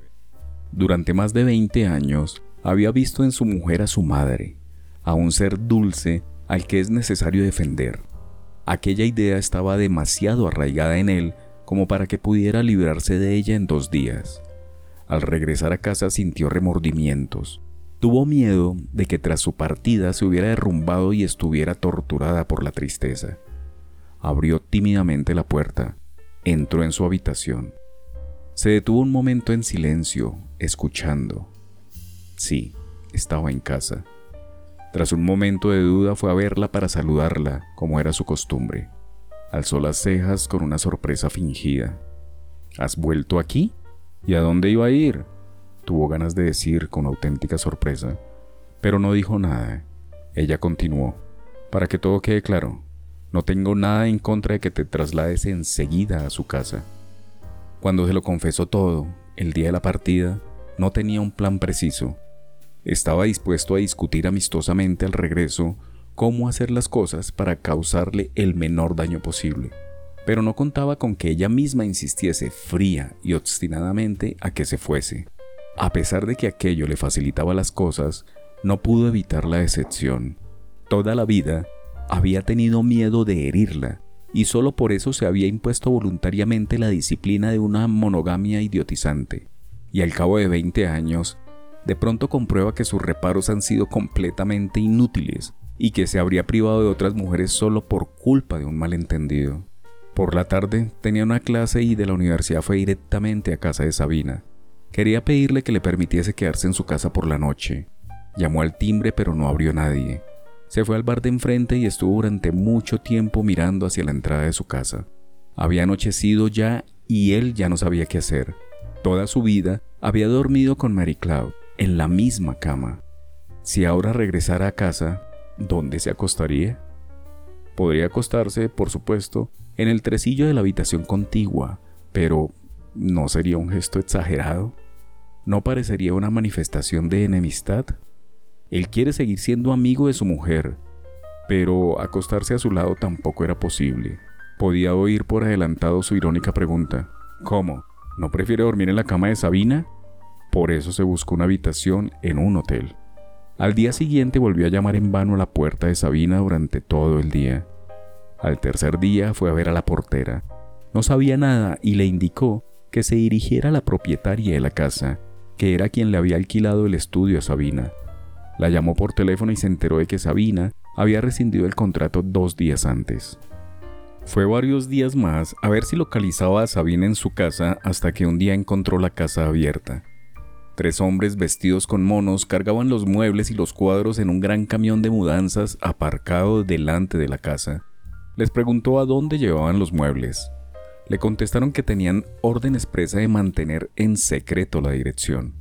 Durante más de 20 años había visto en su mujer a su madre, a un ser dulce al que es necesario defender. Aquella idea estaba demasiado arraigada en él como para que pudiera librarse de ella en dos días. Al regresar a casa sintió remordimientos. Tuvo miedo de que tras su partida se hubiera derrumbado y estuviera torturada por la tristeza. Abrió tímidamente la puerta, entró en su habitación. Se detuvo un momento en silencio, escuchando. Sí, estaba en casa. Tras un momento de duda fue a verla para saludarla, como era su costumbre. Alzó las cejas con una sorpresa fingida. ¿Has vuelto aquí? ¿Y a dónde iba a ir? Tuvo ganas de decir con auténtica sorpresa, pero no dijo nada. Ella continuó. Para que todo quede claro, no tengo nada en contra de que te traslades enseguida a su casa. Cuando se lo confesó todo, el día de la partida, no tenía un plan preciso, estaba dispuesto a discutir amistosamente al regreso cómo hacer las cosas para causarle el menor daño posible, pero no contaba con que ella misma insistiese fría y obstinadamente a que se fuese. A pesar de que aquello le facilitaba las cosas, no pudo evitar la decepción. Toda la vida había tenido miedo de herirla, y solo por eso se había impuesto voluntariamente la disciplina de una monogamia idiotizante. Y al cabo de 20 años, de pronto comprueba que sus reparos han sido completamente inútiles y que se habría privado de otras mujeres solo por culpa de un malentendido. Por la tarde tenía una clase y de la universidad fue directamente a casa de Sabina. Quería pedirle que le permitiese quedarse en su casa por la noche. Llamó al timbre pero no abrió nadie. Se fue al bar de enfrente y estuvo durante mucho tiempo mirando hacia la entrada de su casa. Había anochecido ya y él ya no sabía qué hacer. Toda su vida había dormido con Mary Cloud en la misma cama. Si ahora regresara a casa, ¿dónde se acostaría? Podría acostarse, por supuesto, en el tresillo de la habitación contigua, pero ¿no sería un gesto exagerado? ¿No parecería una manifestación de enemistad? Él quiere seguir siendo amigo de su mujer, pero acostarse a su lado tampoco era posible. Podía oír por adelantado su irónica pregunta. ¿Cómo? ¿No prefiere dormir en la cama de Sabina? Por eso se buscó una habitación en un hotel. Al día siguiente volvió a llamar en vano a la puerta de Sabina durante todo el día. Al tercer día fue a ver a la portera. No sabía nada y le indicó que se dirigiera a la propietaria de la casa, que era quien le había alquilado el estudio a Sabina. La llamó por teléfono y se enteró de que Sabina había rescindido el contrato dos días antes. Fue varios días más a ver si localizaba a Sabina en su casa hasta que un día encontró la casa abierta. Tres hombres vestidos con monos cargaban los muebles y los cuadros en un gran camión de mudanzas aparcado delante de la casa. Les preguntó a dónde llevaban los muebles. Le contestaron que tenían orden expresa de mantener en secreto la dirección.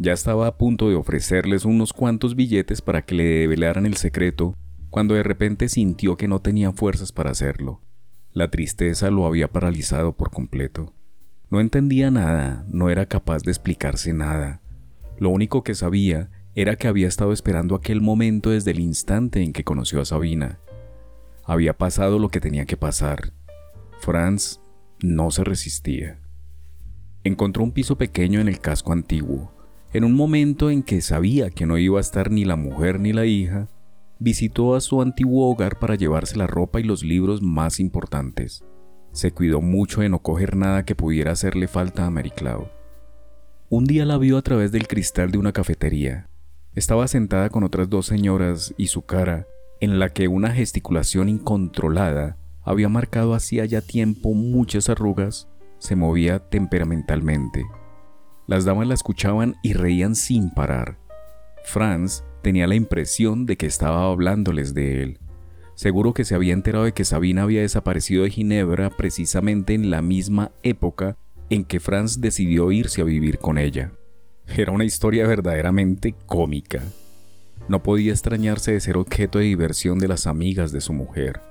Ya estaba a punto de ofrecerles unos cuantos billetes para que le develaran el secreto, cuando de repente sintió que no tenía fuerzas para hacerlo. La tristeza lo había paralizado por completo. No entendía nada, no era capaz de explicarse nada. Lo único que sabía era que había estado esperando aquel momento desde el instante en que conoció a Sabina. Había pasado lo que tenía que pasar. Franz no se resistía. Encontró un piso pequeño en el casco antiguo. En un momento en que sabía que no iba a estar ni la mujer ni la hija, visitó a su antiguo hogar para llevarse la ropa y los libros más importantes. Se cuidó mucho de no coger nada que pudiera hacerle falta a Mary Cloud. Un día la vio a través del cristal de una cafetería. Estaba sentada con otras dos señoras y su cara, en la que una gesticulación incontrolada había marcado hacía ya tiempo muchas arrugas, se movía temperamentalmente. Las damas la escuchaban y reían sin parar. Franz tenía la impresión de que estaba hablándoles de él. Seguro que se había enterado de que Sabina había desaparecido de Ginebra precisamente en la misma época en que Franz decidió irse a vivir con ella. Era una historia verdaderamente cómica. No podía extrañarse de ser objeto de diversión de las amigas de su mujer.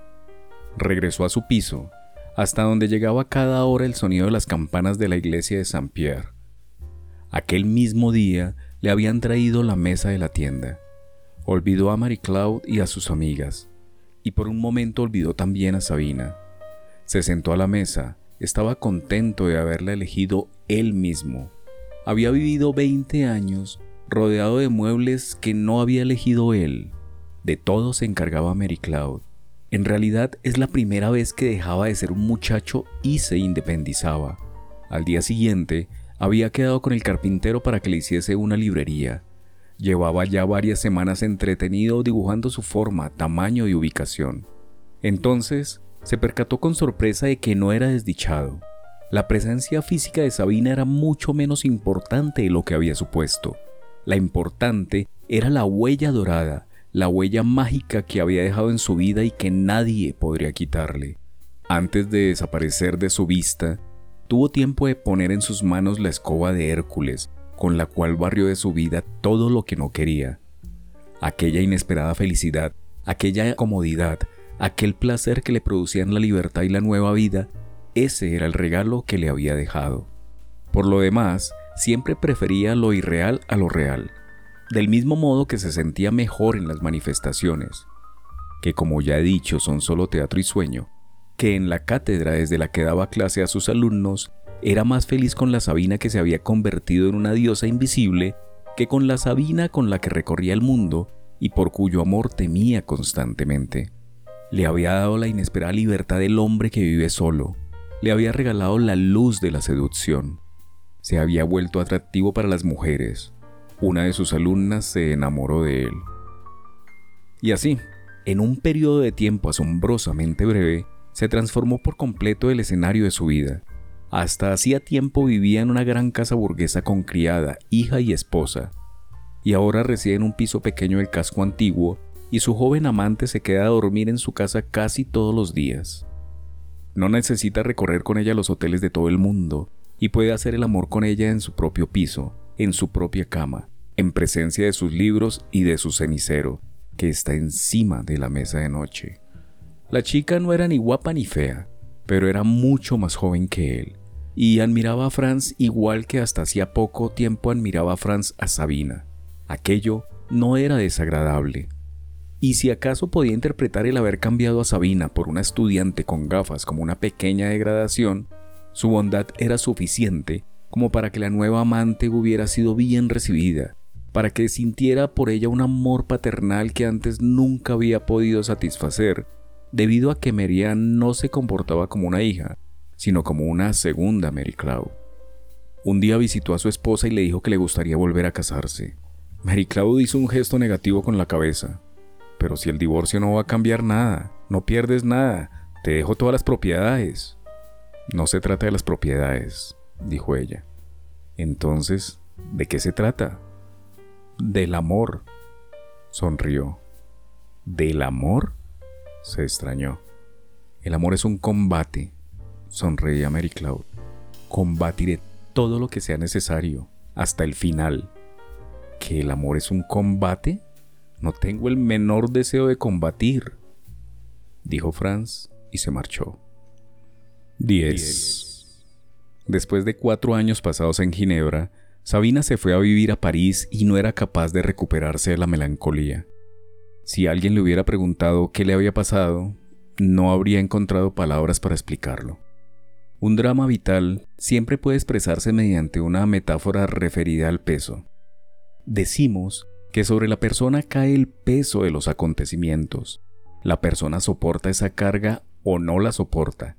Regresó a su piso, hasta donde llegaba cada hora el sonido de las campanas de la iglesia de Saint Pierre. Aquel mismo día le habían traído la mesa de la tienda. Olvidó a Mary Cloud y a sus amigas, y por un momento olvidó también a Sabina. Se sentó a la mesa, estaba contento de haberla elegido él mismo. Había vivido 20 años rodeado de muebles que no había elegido él. De todo se encargaba Mary Cloud. En realidad es la primera vez que dejaba de ser un muchacho y se independizaba. Al día siguiente, había quedado con el carpintero para que le hiciese una librería. Llevaba ya varias semanas entretenido dibujando su forma, tamaño y ubicación. Entonces, se percató con sorpresa de que no era desdichado. La presencia física de Sabina era mucho menos importante de lo que había supuesto. La importante era la huella dorada, la huella mágica que había dejado en su vida y que nadie podría quitarle. Antes de desaparecer de su vista, tuvo tiempo de poner en sus manos la escoba de Hércules, con la cual barrió de su vida todo lo que no quería. Aquella inesperada felicidad, aquella comodidad, aquel placer que le producían la libertad y la nueva vida, ese era el regalo que le había dejado. Por lo demás, siempre prefería lo irreal a lo real, del mismo modo que se sentía mejor en las manifestaciones, que como ya he dicho son solo teatro y sueño, que en la cátedra desde la que daba clase a sus alumnos era más feliz con la Sabina que se había convertido en una diosa invisible que con la Sabina con la que recorría el mundo y por cuyo amor temía constantemente. Le había dado la inesperada libertad del hombre que vive solo, le había regalado la luz de la seducción, se había vuelto atractivo para las mujeres. Una de sus alumnas se enamoró de él. Y así, en un periodo de tiempo asombrosamente breve, se transformó por completo el escenario de su vida. Hasta hacía tiempo vivía en una gran casa burguesa con criada, hija y esposa, y ahora reside en un piso pequeño del casco antiguo y su joven amante se queda a dormir en su casa casi todos los días. No necesita recorrer con ella los hoteles de todo el mundo, y puede hacer el amor con ella en su propio piso, en su propia cama, en presencia de sus libros y de su cenicero, que está encima de la mesa de noche. La chica no era ni guapa ni fea, pero era mucho más joven que él, y admiraba a Franz igual que hasta hacía poco tiempo admiraba a Franz a Sabina. Aquello no era desagradable. Y si acaso podía interpretar el haber cambiado a Sabina por una estudiante con gafas como una pequeña degradación, su bondad era suficiente como para que la nueva amante hubiera sido bien recibida, para que sintiera por ella un amor paternal que antes nunca había podido satisfacer, debido a que Merian no se comportaba como una hija, sino como una segunda Mary Cloud. Un día visitó a su esposa y le dijo que le gustaría volver a casarse. Mary Cloud hizo un gesto negativo con la cabeza. Pero si el divorcio no va a cambiar nada, no pierdes nada, te dejo todas las propiedades. No se trata de las propiedades, dijo ella. Entonces, ¿de qué se trata? Del amor, sonrió. ¿Del amor? Se extrañó. El amor es un combate, sonreía Mary Cloud. Combatiré todo lo que sea necesario, hasta el final. ¿Que el amor es un combate? No tengo el menor deseo de combatir, dijo Franz y se marchó. 10. Después de cuatro años pasados en Ginebra, Sabina se fue a vivir a París y no era capaz de recuperarse de la melancolía. Si alguien le hubiera preguntado qué le había pasado, no habría encontrado palabras para explicarlo. Un drama vital siempre puede expresarse mediante una metáfora referida al peso. Decimos que sobre la persona cae el peso de los acontecimientos. La persona soporta esa carga o no la soporta,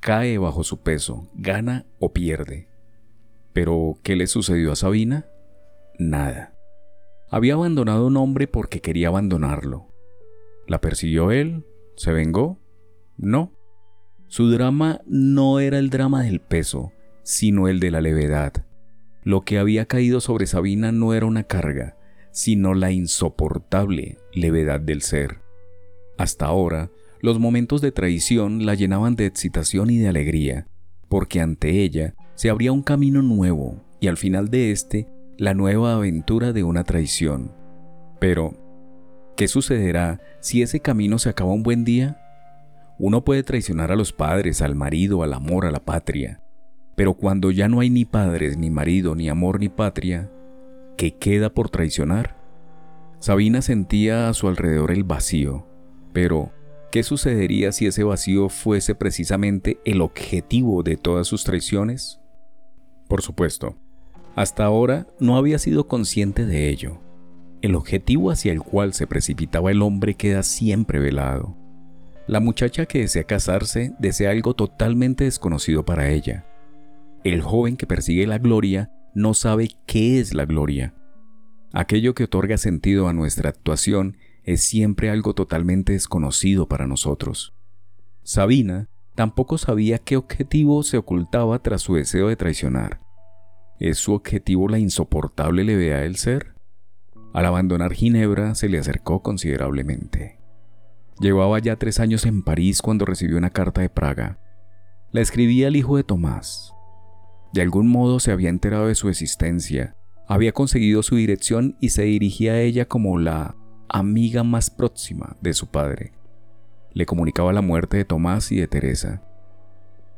cae bajo su peso, gana o pierde. Pero, ¿qué le sucedió a Sabina? Nada. Había abandonado a un hombre porque quería abandonarlo. ¿La persiguió él? ¿Se vengó? No. Su drama no era el drama del peso, sino el de la levedad. Lo que había caído sobre Sabina no era una carga, sino la insoportable levedad del ser. Hasta ahora, los momentos de traición la llenaban de excitación y de alegría, porque ante ella se abría un camino nuevo y al final de este la nueva aventura de una traición. Pero, ¿qué sucederá si ese camino se acaba un buen día? Uno puede traicionar a los padres, al marido, al amor, a la patria. Pero cuando ya no hay ni padres, ni marido, ni amor, ni patria, ¿qué queda por traicionar? Sabina sentía a su alrededor el vacío, pero ¿qué sucedería si ese vacío fuese precisamente el objetivo de todas sus traiciones? Por supuesto, hasta ahora no había sido consciente de ello. El objetivo hacia el cual se precipitaba el hombre queda siempre velado. La muchacha que desea casarse desea algo totalmente desconocido para ella. El joven que persigue la gloria no sabe qué es la gloria. Aquello que otorga sentido a nuestra actuación es siempre algo totalmente desconocido para nosotros. Sabina tampoco sabía qué objetivo se ocultaba tras su deseo de traicionar. ¿Es su objetivo la insoportable levedad del ser? Al abandonar Ginebra se le acercó considerablemente. Llevaba ya tres años en París cuando recibió una carta de Praga. La escribía el hijo de Tomás. De algún modo se había enterado de su existencia, había conseguido su dirección y se dirigía a ella como la amiga más próxima de su padre. Le comunicaba la muerte de Tomás y de Teresa.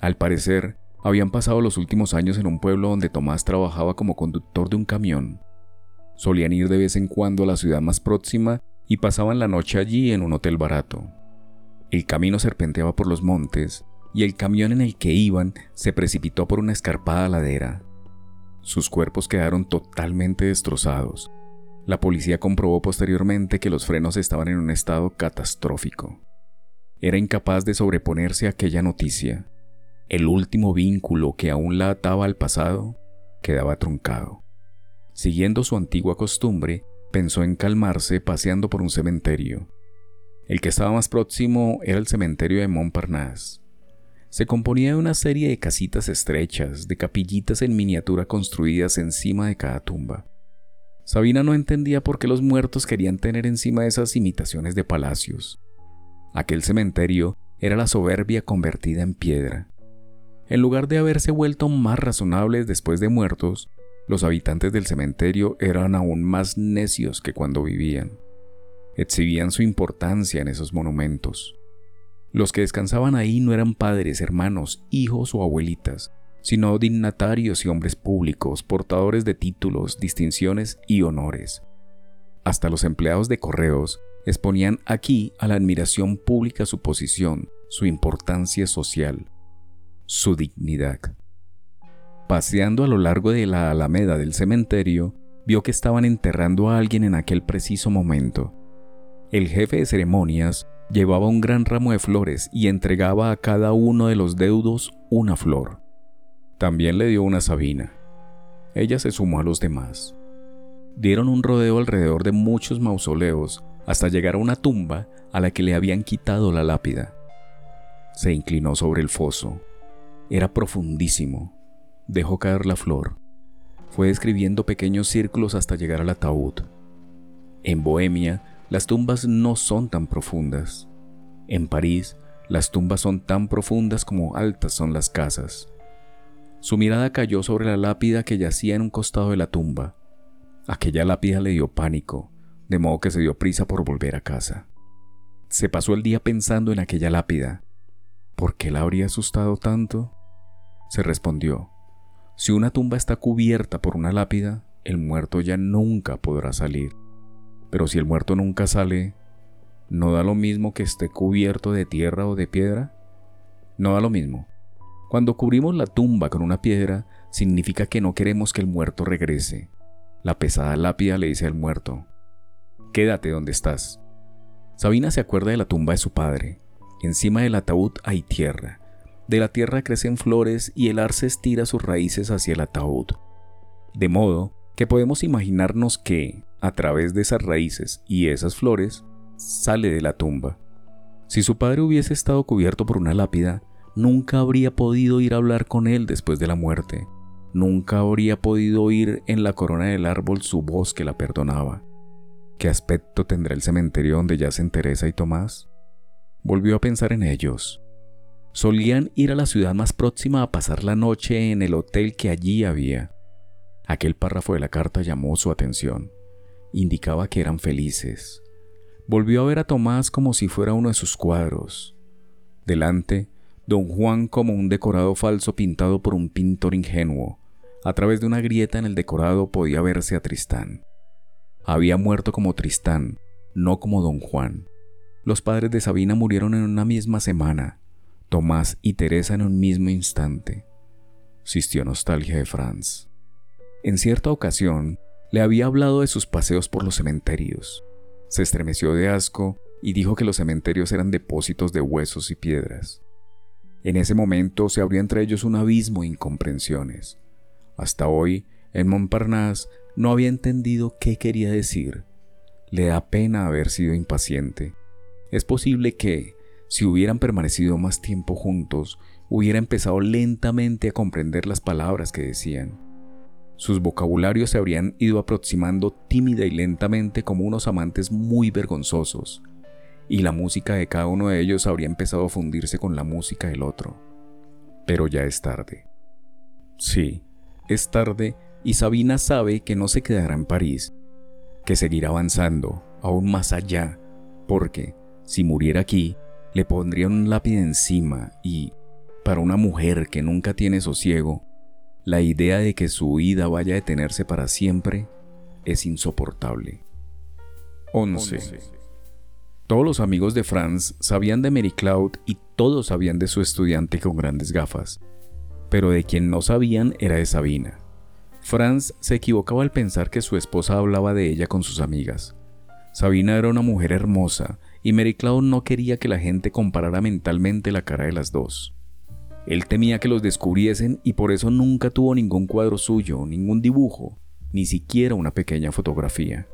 Al parecer, habían pasado los últimos años en un pueblo donde Tomás trabajaba como conductor de un camión. Solían ir de vez en cuando a la ciudad más próxima y pasaban la noche allí en un hotel barato. El camino serpenteaba por los montes y el camión en el que iban se precipitó por una escarpada ladera. Sus cuerpos quedaron totalmente destrozados. La policía comprobó posteriormente que los frenos estaban en un estado catastrófico. Era incapaz de sobreponerse a aquella noticia. El último vínculo que aún la ataba al pasado quedaba truncado. Siguiendo su antigua costumbre, pensó en calmarse paseando por un cementerio. El que estaba más próximo era el cementerio de Montparnasse. Se componía de una serie de casitas estrechas, de capillitas en miniatura construidas encima de cada tumba. Sabina no entendía por qué los muertos querían tener encima de esas imitaciones de palacios. Aquel cementerio era la soberbia convertida en piedra. En lugar de haberse vuelto más razonables después de muertos, los habitantes del cementerio eran aún más necios que cuando vivían. Exhibían su importancia en esos monumentos. Los que descansaban ahí no eran padres, hermanos, hijos o abuelitas, sino dignatarios y hombres públicos, portadores de títulos, distinciones y honores. Hasta los empleados de correos exponían aquí a la admiración pública su posición, su importancia social, su dignidad. Paseando a lo largo de la alameda del cementerio, vio que estaban enterrando a alguien en aquel preciso momento. El jefe de ceremonias llevaba un gran ramo de flores y entregaba a cada uno de los deudos una flor. También le dio una Sabina. Ella se sumó a los demás. Dieron un rodeo alrededor de muchos mausoleos hasta llegar a una tumba a la que le habían quitado la lápida. Se inclinó sobre el foso. Era profundísimo Dejó caer la flor. Fue describiendo pequeños círculos hasta llegar al ataúd. En Bohemia, las tumbas no son tan profundas. En París, las tumbas son tan profundas como altas son las casas. Su mirada cayó sobre la lápida que yacía en un costado de la tumba. Aquella lápida le dio pánico, de modo que se dio prisa por volver a casa. Se pasó el día pensando en aquella lápida. ¿Por qué la habría asustado tanto? Se respondió, si una tumba está cubierta por una lápida, el muerto ya nunca podrá salir. Pero si el muerto nunca sale, ¿no da lo mismo que esté cubierto de tierra o de piedra? No da lo mismo. Cuando cubrimos la tumba con una piedra, significa que no queremos que el muerto regrese. La pesada lápida le dice al muerto, Quédate donde estás. Sabina se acuerda de la tumba de su padre. Encima del ataúd hay tierra, de la tierra crecen flores y el arce estira sus raíces hacia el ataúd. De modo que podemos imaginarnos que, a través de esas raíces y esas flores, sale de la tumba. Si su padre hubiese estado cubierto por una lápida, nunca habría podido ir a hablar con él después de la muerte. Nunca habría podido oír en la corona del árbol su voz que la perdonaba. ¿Qué aspecto tendrá el cementerio donde yacen Teresa y Tomás? Volvió a pensar en ellos. Solían ir a la ciudad más próxima a pasar la noche en el hotel que allí había. Aquel párrafo de la carta llamó su atención. Indicaba que eran felices. Volvió a ver a Tomás como si fuera uno de sus cuadros. Delante, don Juan como un decorado falso pintado por un pintor ingenuo. A través de una grieta en el decorado podía verse a Tristán. Había muerto como Tristán, no como don Juan. Los padres de Sabina murieron en una misma semana, Tomás y Teresa en un mismo instante. Sistió nostalgia de Franz. En cierta ocasión, le había hablado de sus paseos por los cementerios. Se estremeció de asco y dijo que los cementerios eran depósitos de huesos y piedras. En ese momento se abrió entre ellos un abismo de incomprensiones. Hasta hoy, en Montparnasse no había entendido qué quería decir. Le da pena haber sido impaciente. Es posible que, si hubieran permanecido más tiempo juntos, hubiera empezado lentamente a comprender las palabras que decían. Sus vocabularios se habrían ido aproximando tímida y lentamente como unos amantes muy vergonzosos, y la música de cada uno de ellos habría empezado a fundirse con la música del otro. Pero ya es tarde. Sí, es tarde y Sabina sabe que no se quedará en París, que seguirá avanzando aún más allá, porque si muriera aquí, le pondría un lápiz encima y, para una mujer que nunca tiene sosiego, la idea de que su vida vaya a detenerse para siempre es insoportable. 11. Todos los amigos de Franz sabían de Mary Cloud y todos sabían de su estudiante con grandes gafas, pero de quien no sabían era de Sabina. Franz se equivocaba al pensar que su esposa hablaba de ella con sus amigas. Sabina era una mujer hermosa y Mary Cloud no quería que la gente comparara mentalmente la cara de las dos. Él temía que los descubriesen y por eso nunca tuvo ningún cuadro suyo, ningún dibujo, ni siquiera una pequeña fotografía.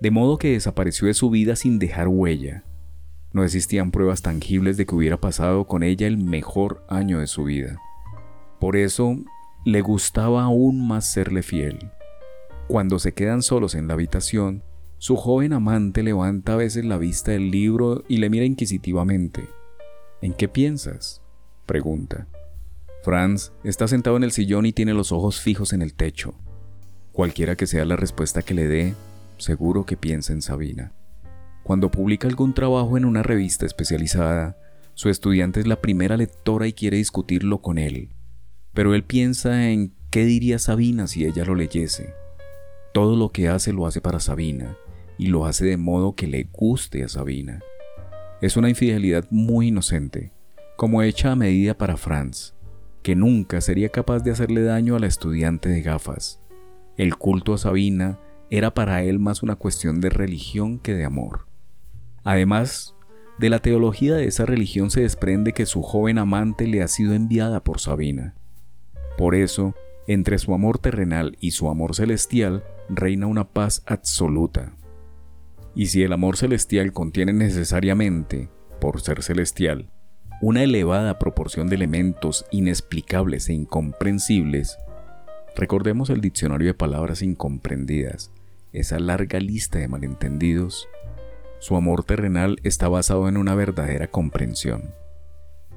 De modo que desapareció de su vida sin dejar huella. No existían pruebas tangibles de que hubiera pasado con ella el mejor año de su vida. Por eso le gustaba aún más serle fiel. Cuando se quedan solos en la habitación, su joven amante levanta a veces la vista del libro y le mira inquisitivamente. ¿En qué piensas? pregunta. Franz está sentado en el sillón y tiene los ojos fijos en el techo. Cualquiera que sea la respuesta que le dé, seguro que piensa en Sabina. Cuando publica algún trabajo en una revista especializada, su estudiante es la primera lectora y quiere discutirlo con él. Pero él piensa en qué diría Sabina si ella lo leyese. Todo lo que hace lo hace para Sabina, y lo hace de modo que le guste a Sabina. Es una infidelidad muy inocente, como hecha a medida para Franz, que nunca sería capaz de hacerle daño a la estudiante de gafas. El culto a Sabina era para él más una cuestión de religión que de amor. Además, de la teología de esa religión se desprende que su joven amante le ha sido enviada por Sabina. Por eso, entre su amor terrenal y su amor celestial reina una paz absoluta. Y si el amor celestial contiene necesariamente, por ser celestial, una elevada proporción de elementos inexplicables e incomprensibles, recordemos el diccionario de palabras incomprendidas, esa larga lista de malentendidos, su amor terrenal está basado en una verdadera comprensión.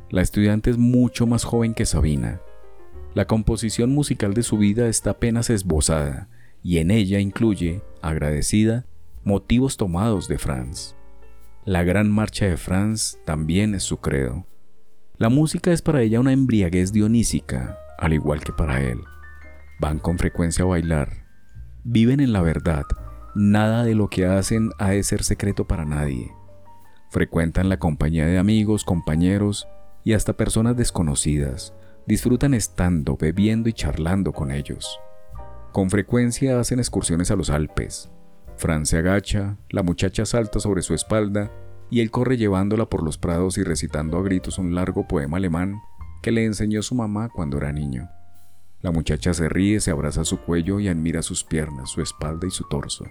La estudiante es mucho más joven que Sabina. La composición musical de su vida está apenas esbozada y en ella incluye, agradecida, motivos tomados de Franz. La gran marcha de Franz también es su credo. La música es para ella una embriaguez dionísica, al igual que para él. Van con frecuencia a bailar. Viven en la verdad. Nada de lo que hacen ha de ser secreto para nadie. Frecuentan la compañía de amigos, compañeros y hasta personas desconocidas. Disfrutan estando, bebiendo y charlando con ellos. Con frecuencia hacen excursiones a los Alpes, Fran se agacha, la muchacha salta sobre su espalda y él corre llevándola por los prados y recitando a gritos un largo poema alemán que le enseñó su mamá cuando era niño. La muchacha se ríe, se abraza su cuello y admira sus piernas, su espalda y su torso.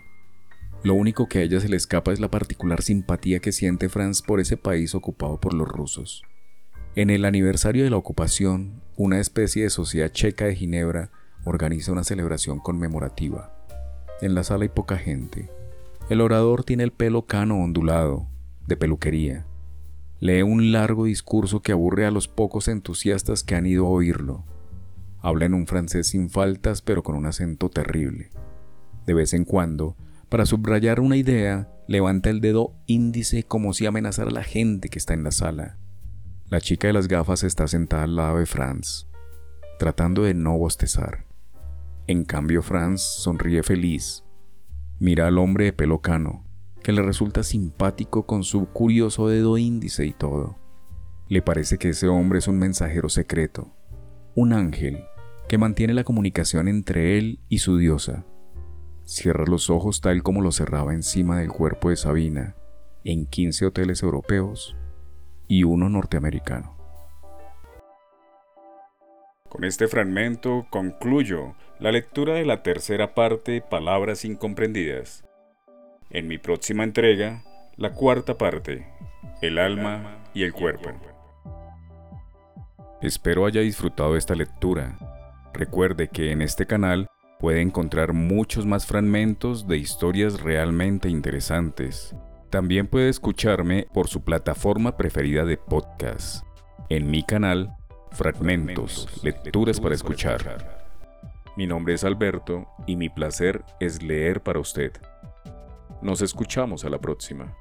Lo único que a ella se le escapa es la particular simpatía que siente Franz por ese país ocupado por los rusos. En el aniversario de la ocupación, una especie de sociedad checa de Ginebra organiza una celebración conmemorativa. En la sala hay poca gente. El orador tiene el pelo cano ondulado, de peluquería. Lee un largo discurso que aburre a los pocos entusiastas que han ido a oírlo. Habla en un francés sin faltas pero con un acento terrible. De vez en cuando, para subrayar una idea, levanta el dedo índice como si amenazara a la gente que está en la sala. La chica de las gafas está sentada al lado de Franz, tratando de no bostezar. En cambio, Franz sonríe feliz. Mira al hombre de pelo cano, que le resulta simpático con su curioso dedo índice y todo. Le parece que ese hombre es un mensajero secreto, un ángel que mantiene la comunicación entre él y su diosa. Cierra los ojos tal como lo cerraba encima del cuerpo de Sabina en 15 hoteles europeos y uno norteamericano. Con este fragmento concluyo la lectura de la tercera parte Palabras incomprendidas. En mi próxima entrega, la cuarta parte, El alma y el cuerpo. Espero haya disfrutado esta lectura. Recuerde que en este canal puede encontrar muchos más fragmentos de historias realmente interesantes. También puede escucharme por su plataforma preferida de podcast. En mi canal, Fragmentos, Lecturas para Escuchar. Mi nombre es Alberto y mi placer es leer para usted. Nos escuchamos a la próxima.